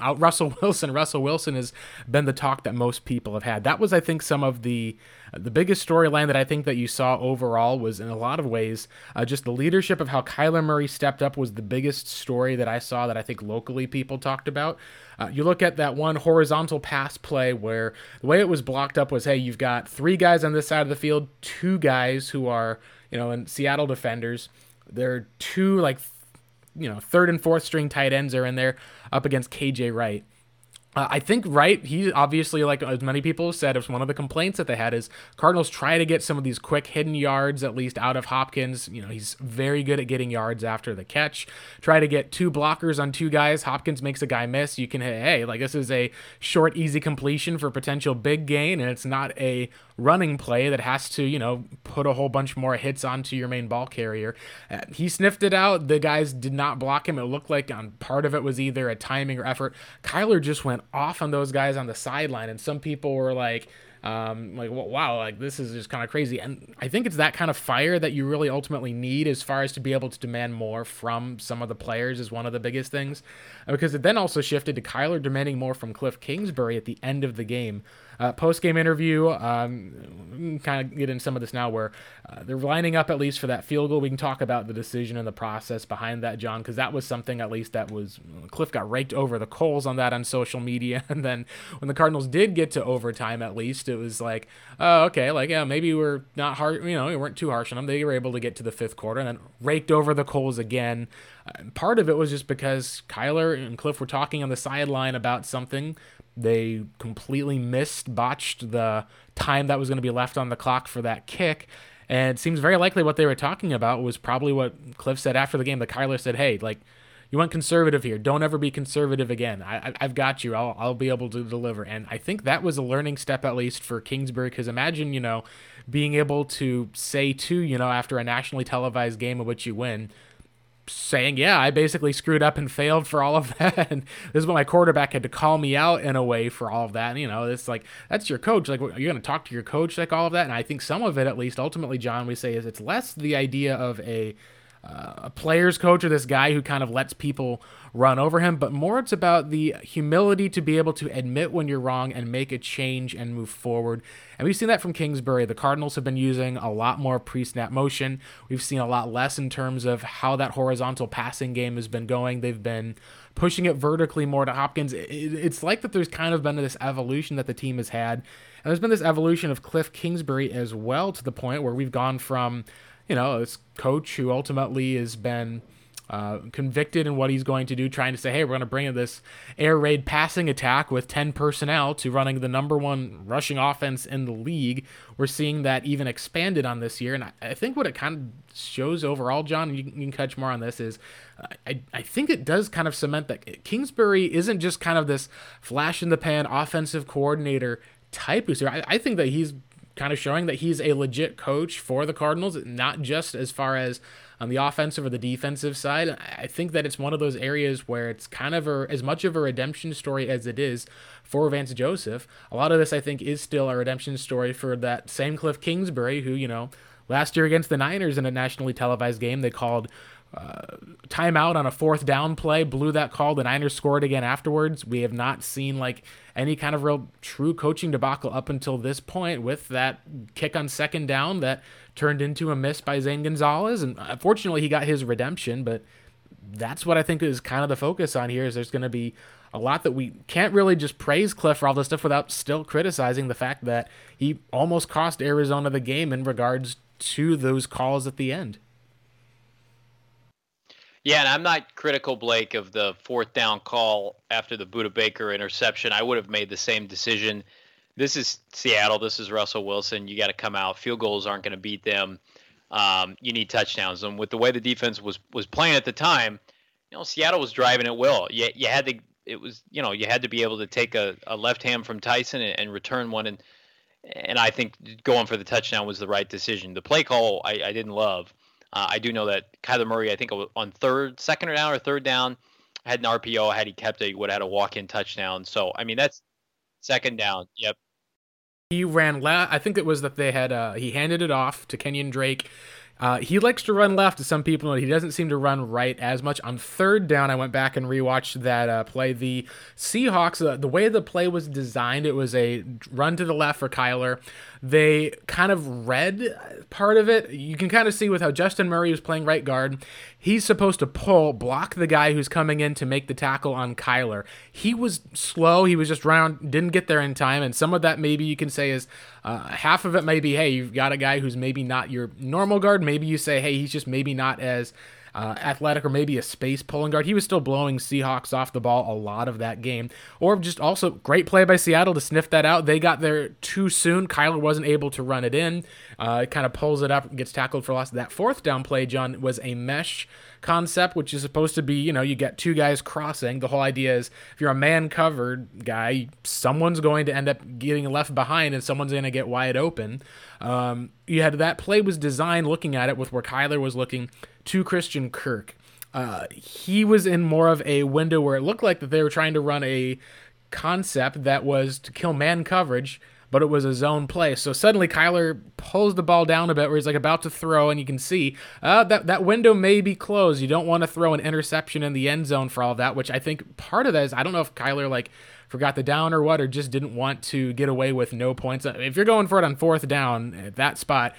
out Russell Wilson. Russell Wilson has been the talk that most people have had. That was, I think, some of the the biggest storyline that I think that you saw overall was in a lot of ways uh, just the leadership of how Kyler Murray stepped up was the biggest story that I saw that I think locally people talked about. Uh, you look at that one horizontal pass play where the way it was blocked up was, hey, you've got three guys on this side of the field, two guys who are you know in Seattle defenders. There are two like you know third and fourth string tight ends are in there up against KJ Wright. Uh, I think right. he obviously, like as many people have said, it's one of the complaints that they had is Cardinals try to get some of these quick hidden yards at least out of Hopkins. You know, he's very good at getting yards after the catch. Try to get two blockers on two guys. Hopkins makes a guy miss. You can, hit, hey, like this is a short, easy completion for potential big gain, and it's not a running play that has to, you know, put a whole bunch more hits onto your main ball carrier. Uh, he sniffed it out. The guys did not block him. It looked like on part of it was either a timing or effort. Kyler just went off on those guys on the sideline, and some people were like, um, like wow, like this is just kind of crazy. And I think it's that kind of fire that you really ultimately need as far as to be able to demand more from some of the players is one of the biggest things, because it then also shifted to Kyler demanding more from Kliff Kingsbury at the end of the game. Uh, Post game interview, um, kind of get into some of this now, where uh, they're lining up at least for that field goal. We can talk about the decision and the process behind that, John, because that was something at least that was Kliff got raked over the coals on that on social media, and then when the Cardinals did get to overtime, at least it was like, oh, okay, like yeah, maybe we're not hard, you know, we weren't too harsh on them. They were able to get to the fifth quarter and then raked over the coals again. Uh, part of it was just because Kyler and Kliff were talking on the sideline about something they completely missed, botched the time that was going to be left on the clock for that kick. And it seems very likely what they were talking about was probably what Kliff said after the game. That Kyler said, "Hey, like, you went conservative here. Don't ever be conservative again. I, have got you. I'll, I'll be able to deliver." And I think that was a learning step, at least for Kingsbury. Because imagine, you know, being able to say to you know after a nationally televised game of which you win, saying, yeah, I basically screwed up and failed for all of that. and this is what my quarterback had to call me out in a way for all of that. And, you know, it's like, that's your coach. Like, you're going to talk to your coach, like all of that. And I think some of it, at least ultimately, John, we say is it's less the idea of a, uh, a player's coach or this guy who kind of lets people run over him, but more it's about the humility to be able to admit when you're wrong and make a change and move forward. And we've seen that from Kingsbury. The Cardinals have been using a lot more pre snap motion. We've seen a lot less in terms of how that horizontal passing game has been going. They've been pushing it vertically more to Hopkins. It's like that there's kind of been this evolution that the team has had. And there's been this evolution of Kliff Kingsbury as well to the point where we've gone from, you know, this coach who ultimately has been uh, convicted in what he's going to do, trying to say, hey, we're going to bring in this air raid passing attack with 10 personnel to running the number one rushing offense in the league. We're seeing that even expanded on this year. And I, I think what it kind of shows overall, John, you, you can catch more on this, is uh, I, I think it does kind of cement that Kingsbury isn't just kind of this flash in the pan offensive coordinator type booster. I, I think that he's kind of showing that he's a legit coach for the Cardinals, not just as far as on the offensive or the defensive side. I think that it's one of those areas where it's kind of a, as much of a redemption story as it is for Vance Joseph. A lot of this, I think, is still a redemption story for that same Kliff Kingsbury, who, you know, last year against the Niners in a nationally televised game, they called uh, timeout on a fourth down play, blew that call. The Niners scored again afterwards. We have not seen like any kind of real true coaching debacle up until this point with that kick on second down that turned into a miss by Zane Gonzalez. And fortunately, he got his redemption, but that's what I think is kind of the focus on here is there's going to be a lot that we can't really just praise Kliff for all this stuff without still criticizing the fact that he almost cost Arizona the game in regards to those calls at the end. Yeah, and I'm not critical, Blake, of the fourth down call after the Budda Baker interception. I would have made the same decision. This is Seattle. This is Russell Wilson. You got to come out. Field goals aren't going to beat them. Um, you need touchdowns. And with the way the defense was was playing at the time, you know, Seattle was driving it well. You, you had to. It was you know you had to be able to take a, a left hand from Tyson and, and return one and and I think going for the touchdown was the right decision. The play call I, I didn't love. Uh, I do know that Kyler Murray, I think on third, second or down or third down, had an RPO. Had he kept it, would have had a walk-in touchdown. So I mean, that's second down. Yep. He ran left. I think it was that they had. Uh, he handed it off to Kenyon Drake. Uh, he likes to run left, as some people know. He doesn't seem to run right as much. On third down, I went back and rewatched that uh, play. The Seahawks, uh, the way the play was designed, it was a run to the left for Kyler. They kind of read part of it. You can kind of see with how Justin Murray was playing right guard. He's supposed to pull, block the guy who's coming in to make the tackle on Kyler. He was slow. He was just round, didn't get there in time. And some of that maybe you can say is uh, half of it may be, hey, you've got a guy who's maybe not your normal guard. Maybe you say, hey, he's just maybe not as uh, athletic or maybe a space pulling guard. He was still blowing Seahawks off the ball a lot of that game. Or just also great play by Seattle to sniff that out. They got there too soon. Kyler wasn't able to run it in. Uh, kind of pulls it up, gets tackled for loss. That fourth down play, John, was a mesh concept, which is supposed to be, you know, you get two guys crossing. The whole idea is if you're a man covered guy, someone's going to end up getting left behind and someone's going to get wide open. Um, you had that play was designed looking at it with where Kyler was looking to Christian Kirk. Uh, he was in more of a window where it looked like that they were trying to run a concept that was to kill man coverage, but it was a zone play. So suddenly Kyler pulls the ball down a bit where he's like about to throw, and you can see uh, that that window may be closed. You don't want to throw an interception in the end zone for all of that, which I think part of that is I don't know if Kyler like forgot the down or what, or just didn't want to get away with no points. If you're going for it on fourth down at that spot,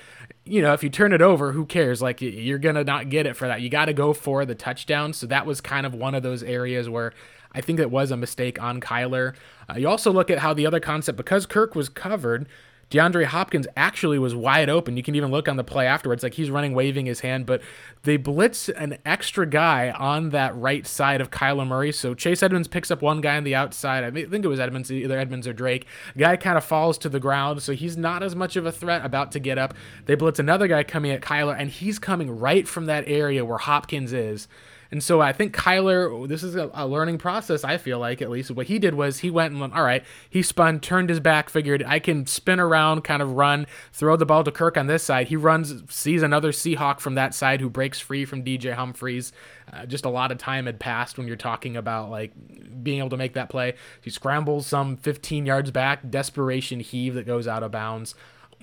you know, if you turn it over, who cares? Like you're gonna not get it for that. You got to go for the touchdown. So that was kind of one of those areas where I think it was a mistake on Kyler. Uh, you also look at how the other concept, because Kirk was covered, DeAndre Hopkins actually was wide open. You can even look on the play afterwards, like he's running, waving his hand, but they blitz an extra guy on that right side of Kyler Murray. So Chase Edmonds picks up one guy on the outside. I think it was Edmonds, either Edmonds or Drake. Guy kind of falls to the ground, so he's not as much of a threat about to get up. They blitz another guy coming at Kyler, and he's coming right from that area where Hopkins is. And so I think Kyler, this is a, a, learning process, I feel like, at least. What he did was he went and went, all right, he spun, turned his back, figured I can spin around, kind of run, throw the ball to Kirk on this side. He runs, sees another Seahawk from that side who breaks free from DJ Humphries. Uh, just a lot of time had passed when you're talking about like being able to make that play. He scrambles some 15 yards back, desperation heave that goes out of bounds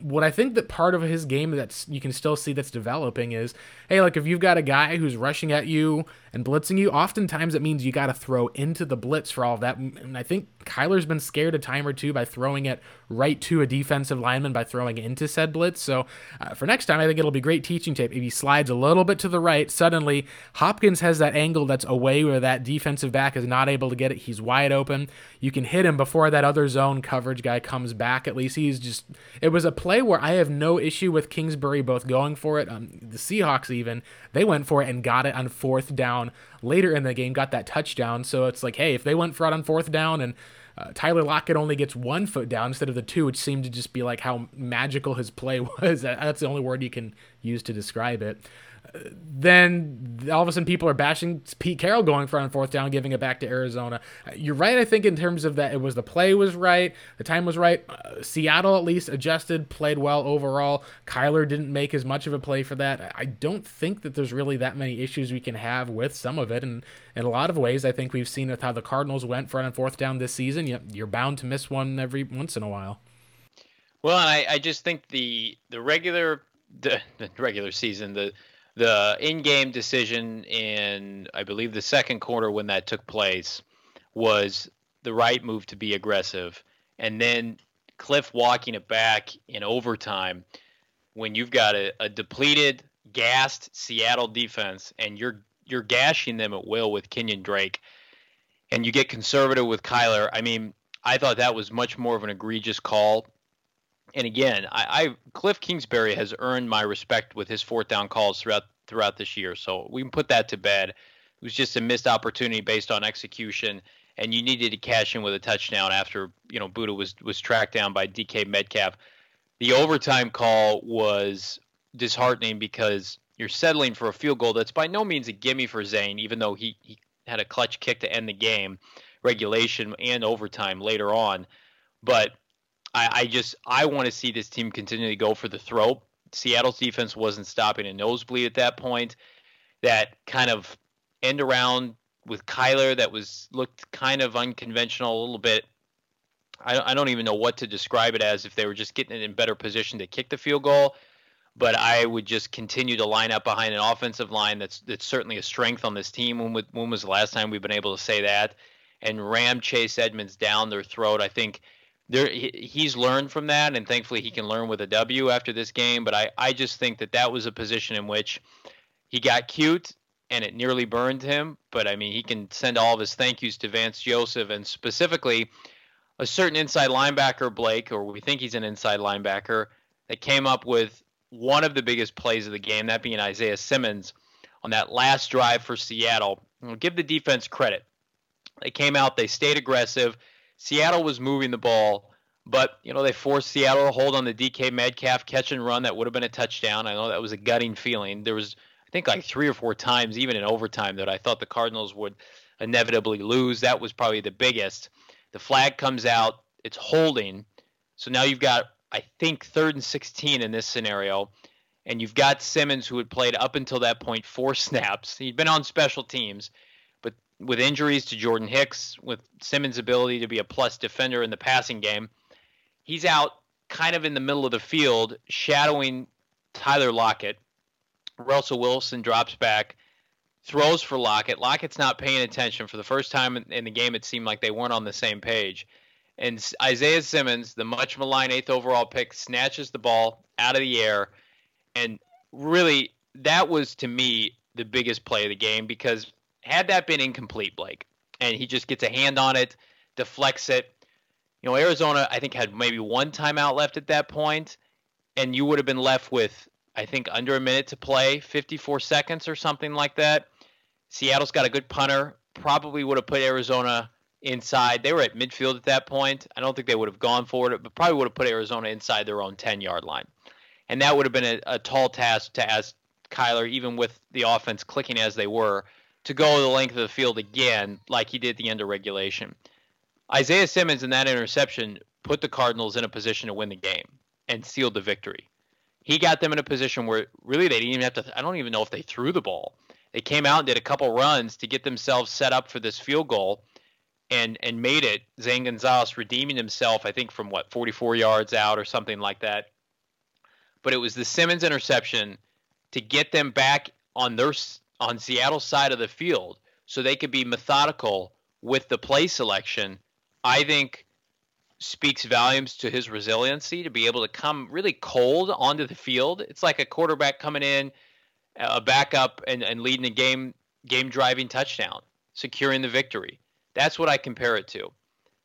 what I think that part of his game that's you can still see that's developing is, hey, like if you've got a guy who's rushing at you and blitzing you, oftentimes it means you got to throw into the blitz for all of that. And I think Kyler's been scared a time or two by throwing it right to a defensive lineman by throwing into said blitz. So uh, for next time, I think it'll be great teaching tape. If he slides a little bit to the right, suddenly Hopkins has that angle that's away where that defensive back is not able to get it. He's wide open. You can hit him before that other zone coverage guy comes back. At least he's just. It was a play where I have no issue with Kingsbury both going for it. Um, the Seahawks even they went for it and got it on fourth down later in the game, got that touchdown. So it's like, hey, if they went for it on fourth down and uh, Tyler Lockett only gets one foot down instead of the two, which seemed to just be like how magical his play was. That's the only word you can use to describe it then all of a sudden people are bashing Pete Carroll going for on fourth down, giving it back to Arizona. You're right, I think, in terms of that. It was the play was right, the time was right. Uh, Seattle at least adjusted, played well overall. Kyler didn't make as much of a play for that. I don't think that there's really that many issues we can have with some of it. And in a lot of ways, I think we've seen with how the Cardinals went for on fourth down this season. You're bound to miss one every once in a while. Well, I, I just think the the regular the, the regular season the the in-game decision in I believe the second quarter when that took place was the right move to be aggressive, and then Kliff walking it back in overtime when you've got a, a depleted, gassed Seattle defense and you're you're gashing them at will with Kenyon Drake, and you get conservative with Kyler. I mean, I thought that was much more of an egregious call and again, I, I, Kliff Kingsbury has earned my respect with his fourth down calls throughout throughout this year. So we can put that to bed. It was just a missed opportunity based on execution, and you needed to cash in with a touchdown after you know Budda was was tracked down by DK Metcalf. The overtime call was disheartening because you're settling for a field goal that's by no means a gimme for Zane, even though he, he had a clutch kick to end the game, regulation and overtime later on. But I, I just I want to see this team continue to go for the throat. Seattle's defense wasn't stopping a nosebleed at that point. That kind of end around with Kyler that was looked kind of unconventional a little bit. I, I don't even know what to describe it as if they were just getting it in better position to kick the field goal. But I would just continue to line up behind an offensive line that's that's certainly a strength on this team. When, when was the last time we've been able to say that? And ram Chase Edmonds down their throat. I think there he's learned from that, and thankfully he can learn with a W after this game. But I I just think that that was a position in which he got cute and it nearly burned him. But I mean, he can send all of his thank yous to Vance Joseph and specifically a certain inside linebacker, Blake, or we think he's an inside linebacker, that came up with one of the biggest plays of the game, that being Isaiah Simmons on that last drive for Seattle. I'll give the defense credit. They came out, they stayed aggressive. Seattle was moving the ball, but you know they forced Seattle to hold on the DK Metcalf catch and run that would have been a touchdown. I know that was a gutting feeling. There was I think like three or four times, even in overtime, that I thought the Cardinals would inevitably lose. That was probably the biggest. The flag comes out, it's holding. So now you've got, I think, third and 16 in this scenario. And you've got Simmons, who had played up until that point four snaps. He'd been on special teams with injuries to Jordan Hicks, with Simmons' ability to be a plus defender in the passing game, he's out kind of in the middle of the field, shadowing Tyler Lockett. Russell Wilson drops back, throws for Lockett. Lockett's not paying attention. For the first time in the game, it seemed like they weren't on the same page. And Isaiah Simmons, the much maligned eighth overall pick, snatches the ball out of the air. And really, that was to me the biggest play of the game because had that been incomplete, Blake, and he just gets a hand on it, deflects it, you know, Arizona, I think, had maybe one timeout left at that point, and you would have been left with, I think, under a minute to play, 54 seconds or something like that. Seattle's got a good punter, probably would have put Arizona inside. They were at midfield at that point. I don't think they would have gone for it, but probably would have put Arizona inside their own 10 yard line. And that would have been a, a tall task to ask Kyler, even with the offense clicking as they were, to go the length of the field again, like he did at the end of regulation. Isaiah Simmons in that interception put the Cardinals in a position to win the game and sealed the victory. He got them in a position where really they didn't even have to. I don't even know if they threw the ball. They came out and did a couple runs to get themselves set up for this field goal, and and made it. Zane Gonzalez redeeming himself, I think, from what 44 yards out or something like that. But it was the Simmons interception to get them back on their on Seattle's side of the field so they could be methodical with the play selection I think speaks volumes to his resiliency to be able to come really cold onto the field. It's like a quarterback coming in, a backup, and, and leading a game game driving touchdown, securing the victory. That's what I compare it to.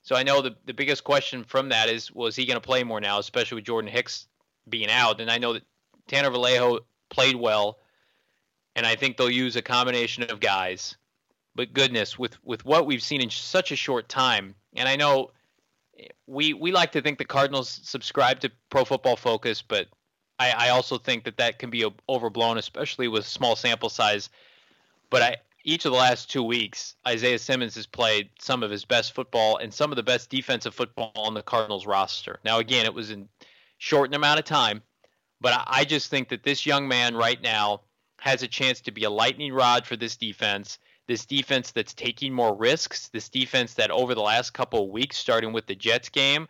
So I know the, the biggest question from that is was he going to play more now, especially with Jordan Hicks being out? And I know that Tanner Vallejo played well, and I think they'll use a combination of guys. But goodness, with with what we've seen in such a short time, and I know eh, we we like to think the Cardinals subscribe to Pro Football Focus, but I, I also think that that can be overblown, especially with small sample size. But I each of the last two weeks, Isaiah Simmons has played some of his best football and some of the best defensive football on the Cardinals roster. Now, again, it was in shortened amount of time, but I just think that this young man right now has a chance to be a lightning rod for this defense. This defense that's taking more risks. This defense that over the last couple of weeks, starting with the Jets game,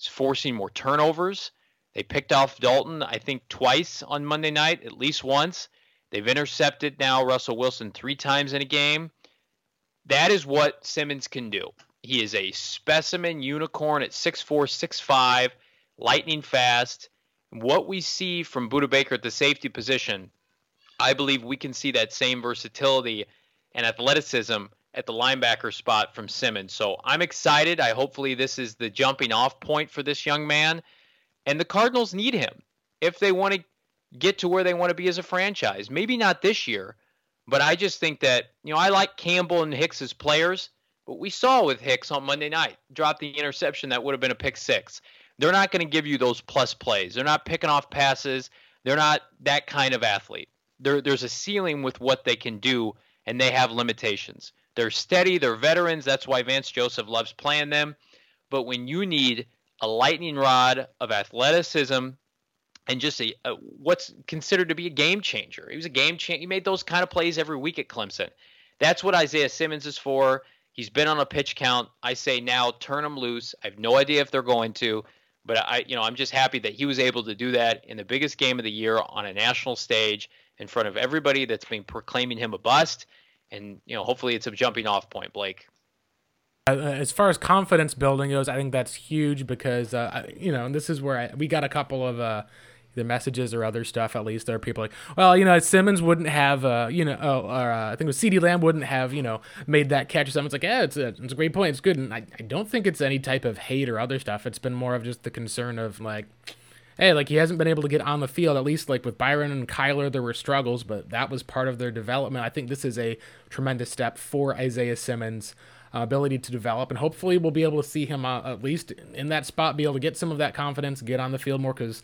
is forcing more turnovers. They picked off Dalton, I think, twice on Monday night, at least once. They've intercepted now Russell Wilson three times in a game. That is what Simmons can do. He is a specimen unicorn at 6'4, 6'5, lightning fast. What we see from Budda Baker at the safety position, I believe we can see that same versatility and athleticism at the linebacker spot from Simmons. So I'm excited. I hopefully this is the jumping off point for this young man. And the Cardinals need him if they want to get to where they want to be as a franchise. Maybe not this year, but I just think that, you know, I like Campbell and Hicks as players, but we saw with Hicks on Monday night drop the interception that would have been a pick six. They're not going to give you those plus plays. They're not picking off passes. They're not that kind of athlete. There, there's a ceiling with what they can do, and they have limitations. They're steady. They're veterans. That's why Vance Joseph loves playing them. But when you need a lightning rod of athleticism and just a, a, what's considered to be a game changer. He was a game changer. He made those kind of plays every week at Clemson. That's what Isaiah Simmons is for. He's been on a pitch count. I say now turn him loose. I have no idea if they're going to, but I you know, I'm just happy that he was able to do that in the biggest game of the year on a national stage in front of everybody that's been proclaiming him a bust and you know, hopefully it's a jumping off point, Blake. Uh, as far as confidence building goes, I think that's huge because uh, you know this is where I, we got a couple of uh, the messages or other stuff. At least there are people like, well, you know, Simmons wouldn't have, uh, you know, oh, or uh, I think it was CeeDee Lamb wouldn't have, you know, made that catch. Someone's like, yeah, it's a, it's a great point. It's good. And I, I don't think it's any type of hate or other stuff. It's been more of just the concern of like, hey, like he hasn't been able to get on the field. At least like with Byron and Kyler, there were struggles, but that was part of their development. I think this is a tremendous step for Isaiah Simmons. Uh, ability to develop, and hopefully we'll be able to see him uh, at least in that spot, be able to get some of that confidence, get on the field more. Because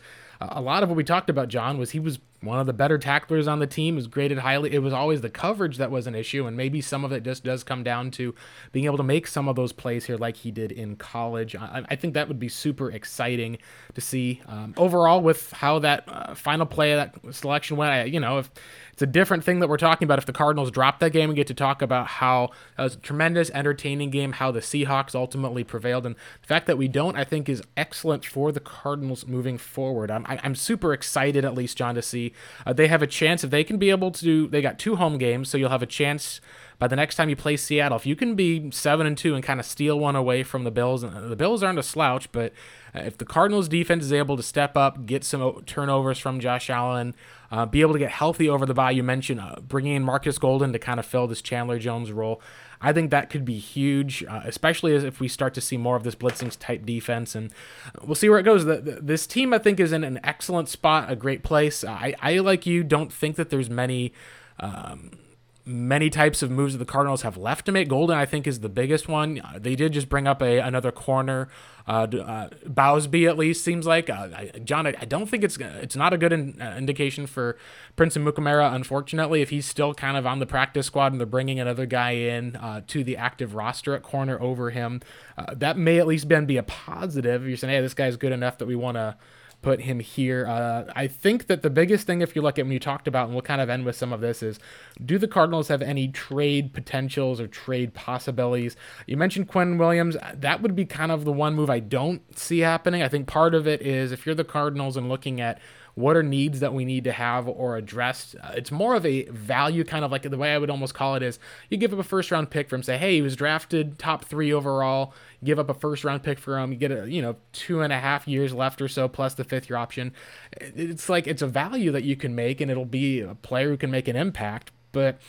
a lot of what we talked about, John, was he was one of the better tacklers on the team, was graded highly. It was always the coverage that was an issue, and maybe some of it just does come down to being able to make some of those plays here like he did in college. I, I think that would be super exciting to see. Um, overall, with how that uh, final play that selection went, I, you know, if it's a different thing that we're talking about. If the Cardinals drop that game, we get to talk about how it was a tremendous, entertaining game, how the Seahawks ultimately prevailed, and the fact that we don't, I think, is excellent for the Cardinals moving forward. I'm super excited, at least, John, to see uh, they have a chance if they can be able to. They got two home games, so you'll have a chance by the next time you play Seattle, if you can be seven and two and kind of steal one away from the Bills, and the Bills aren't a slouch, but uh, if the Cardinals defense is able to step up, get some turnovers from Josh Allen, uh, be able to get healthy over the bye, you mentioned uh, bringing in Marcus Golden to kind of fill this Chandler Jones role. I think that could be huge, uh, especially as if we start to see more of this blitzing type defense, and we'll see where it goes. The, the, this team, I think, is in an excellent spot, a great place. I, I like you, don't think that there's many. Um, many types of moves that the Cardinals have left to make. Golden, I think, is the biggest one. Uh, they did just bring up a another corner. Uh, uh, Bausby, at least, seems like uh, I, John. I, I, don't think it's it's not a good in, uh, indication for Prince Amukamara. Unfortunately, if he's still kind of on the practice squad and they're bringing another guy in uh, to the active roster at corner over him, that may at least then be a positive. You're saying, hey, this guy's good enough that we want to put him here. Uh, I think that the biggest thing, if you look at when you talked about, and we'll kind of end with some of this, is do the Cardinals have any trade potentials or trade possibilities? You mentioned Quinn Williams. That would be kind of the one move I don't see happening. I think part of it is if you're the Cardinals and looking at what are needs that we need to have or addressed. Uh, it's more of a value kind of like the way I would almost call it is you give up a first round pick from say, hey, he was drafted top three overall. give up a first round pick for him. You get a you know two and a half years left or so plus the fifth year option. It's like it's a value that you can make and it'll be a player who can make an impact. But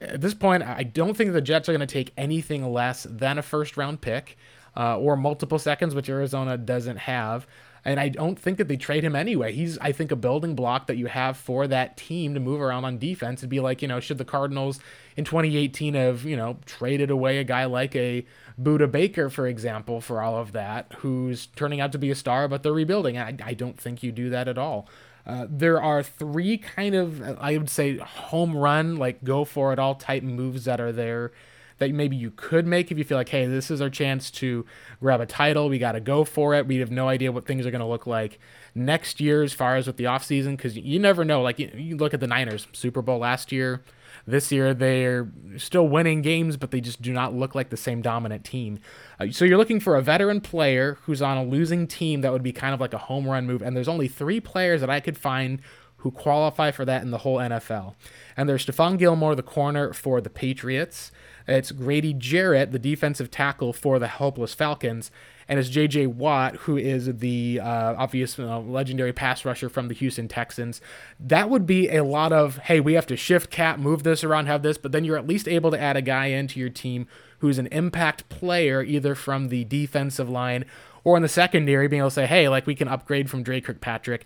at this point, I don't think the Jets are going to take anything less than a first round pick uh, or multiple seconds, which Arizona doesn't have. And I don't think that they trade him anyway. He's, I think, a building block that you have for that team to move around on defense and be like, you know, should the Cardinals in 2018 have, you know, traded away a guy like a Budda Baker, for example, for all of that, who's turning out to be a star, but they're rebuilding. I, I don't think you do that at all. Uh, there are three kind of, I would say, home run, like go for it all type moves that are there that maybe you could make if you feel like, hey, this is our chance to grab a title. We got to go for it. We have no idea what things are going to look like next year as far as with the offseason because you never know. Like, you, look at the Niners, Super Bowl last year. This year, they're still winning games, but they just do not look like the same dominant team. Uh, so you're looking for a veteran player who's on a losing team that would be kind of like a home run move. And there's only three players that I could find who qualify for that in the whole NFL. And there's Stephon Gilmore, the corner for the Patriots. It's Grady Jarrett, the defensive tackle for the helpless Falcons, and it's J.J. Watt, who is the uh, obvious uh, legendary pass rusher from the Houston Texans. That would be a lot of, hey, we have to shift cap, move this around, have this, but then you're at least able to add a guy into your team who's an impact player, either from the defensive line or in the secondary, being able to say, hey, like we can upgrade from Dre Kirkpatrick.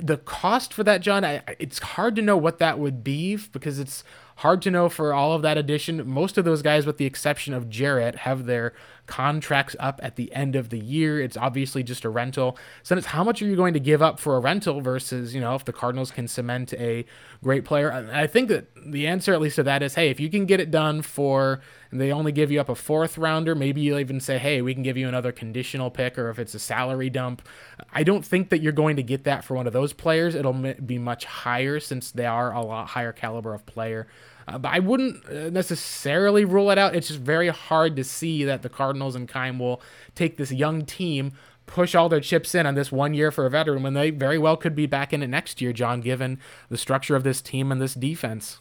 The cost for that, John, I, it's hard to know what that would be because it's hard to know for all of that addition. Most of those guys, with the exception of Jarrett, have their contracts up at the end of the year. It's obviously just a rental. So it's how much are you going to give up for a rental versus, you know, if the Cardinals can cement a great player. I think that the answer, at least to that, is hey, if you can get it done for, and they only give you up a fourth rounder, maybe you'll even say, hey, we can give you another conditional pick, or if it's a salary dump. I don't think that you're going to get that for one of those players. It'll be much higher since they are a lot higher caliber of player. Uh, but I wouldn't uh, necessarily rule it out. It's just very hard to see that the Cardinals and Keim will take this young team, push all their chips in on this one year for a veteran when they very well could be back in it next year, John, given the structure of this team and this defense.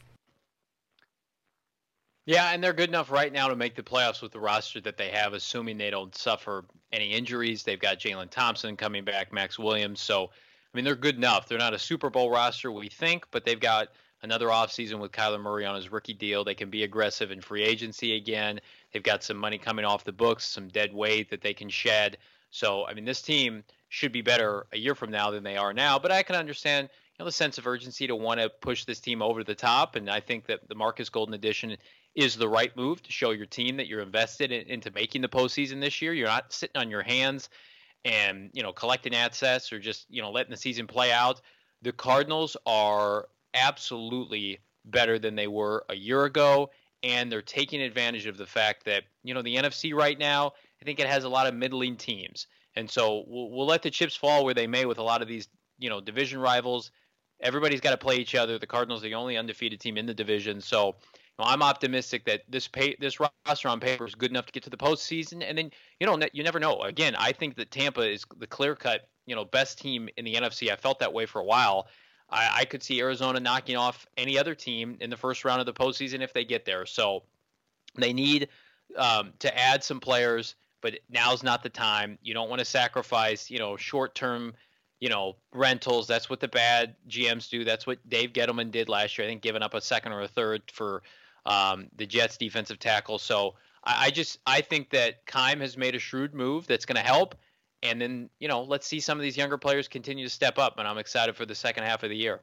Yeah, and they're good enough right now to make the playoffs with the roster that they have, assuming they don't suffer any injuries. They've got Jalen Thompson coming back, Maxx Williams. So, I mean, they're good enough. They're not a Super Bowl roster, we think, but they've got another offseason with Kyler Murray on his rookie deal. They can be aggressive in free agency again. They've got some money coming off the books, some dead weight that they can shed. So, I mean, this team should be better a year from now than they are now. But I can understand, you know, the sense of urgency to want to push this team over the top. And I think that the Marcus Golden edition is the right move to show your team that you're invested in, into making the postseason this year. You're not sitting on your hands and you know collecting assets or just you know letting the season play out. The Cardinals are absolutely better than they were a year ago, and they're taking advantage of the fact that you know the NFC right now. I think it has a lot of middling teams, and so we'll, we'll let the chips fall where they may with a lot of these you know division rivals. Everybody's got to play each other. The Cardinals are the only undefeated team in the division, so I'm optimistic that this pay, this roster on paper is good enough to get to the postseason. And then you know you never know. Again, I think that Tampa is the clear cut you know best team in the NFC. I felt that way for a while, I, I could see Arizona knocking off any other team in the first round of the postseason if they get there. So they need um, to add some players, but now's not the time. You don't want to sacrifice, you know, short term, you know, rentals. That's what the bad GMs do. That's what Dave Gettleman did last year. I think giving up a second or a third for um, the Jets defensive tackle. So I, I just I think that Keim has made a shrewd move that's going to help and then you know let's see some of these younger players continue to step up and i'm excited for the second half of the year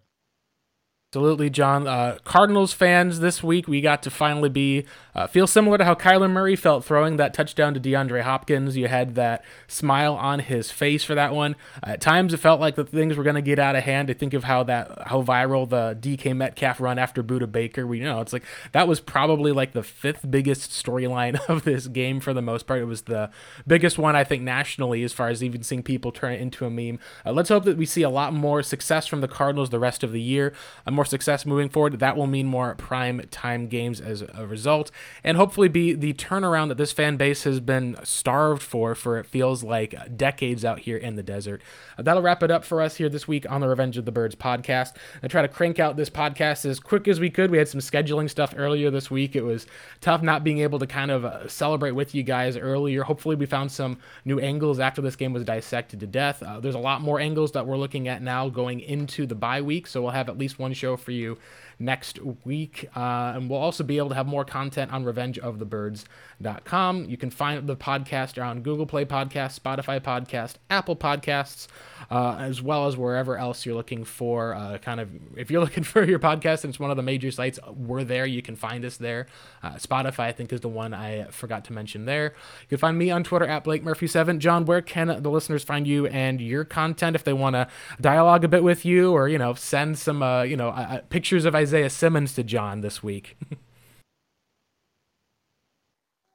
Absolutely, John. Uh, Cardinals fans this week, we got to finally be uh, feel similar to how Kyler Murray felt throwing that touchdown to DeAndre Hopkins. You had that smile on his face for that one. Uh, at times, it felt like the things were going to get out of hand. I think of how that how viral the DK Metcalf run after Budda Baker. We you know it's like that was probably like the fifth biggest storyline of this game for the most part. It was the biggest one I think nationally as far as even seeing people turn it into a meme. Uh, let's hope that we see a lot more success from the Cardinals the rest of the year. I'm more more success moving forward, that will mean more prime time games as a result, and hopefully be the turnaround that this fan base has been starved for for it feels like decades out here in the desert. Uh, that'll wrap it up for us here this week on the Revenge of the Birds podcast. I try to crank out this podcast as quick as we could. We had some scheduling stuff earlier this week. It was tough not being able to kind of uh, celebrate with you guys earlier. Hopefully, we found some new angles after this game was dissected to death. Uh, there's a lot more angles that we're looking at now going into the bye week, so we'll have at least one show for you next week. Uh, and we'll also be able to have more content on revengeofthebirds.com. You can find the podcast on Google Play Podcast, Spotify Podcast, Apple Podcasts, uh, as well as wherever else you're looking for uh, kind of, if you're looking for your podcast and it's one of the major sites, we're there. You can find us there. Uh, Spotify, I think, is the one I forgot to mention there. You can find me on Twitter at Blake Murphy7. John, where can the listeners find you and your content if they want to dialogue a bit with you or, you know, send some, uh, you know, uh, pictures of Isaiah Simmons to John this week.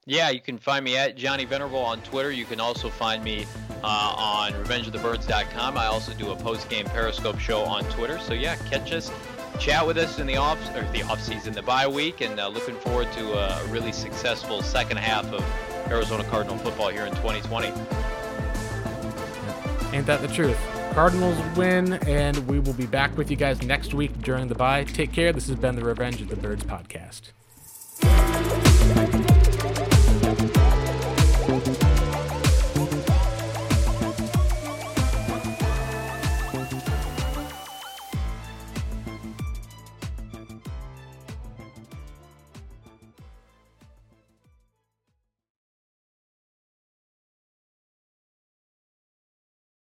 yeah, you can find me at Johnny Venerable on Twitter. You can also find me uh, on RevengeOfTheBirds.com. I also do a post-game Periscope show on Twitter. So yeah, catch us, chat with us in the off or the off season, the bye week, and uh, looking forward to a really successful second half of Arizona Cardinal football here in 2020. Ain't that the truth? Cardinals win, and we will be back with you guys next week during the bye. Take care. This has been the Revenge of the Birds podcast.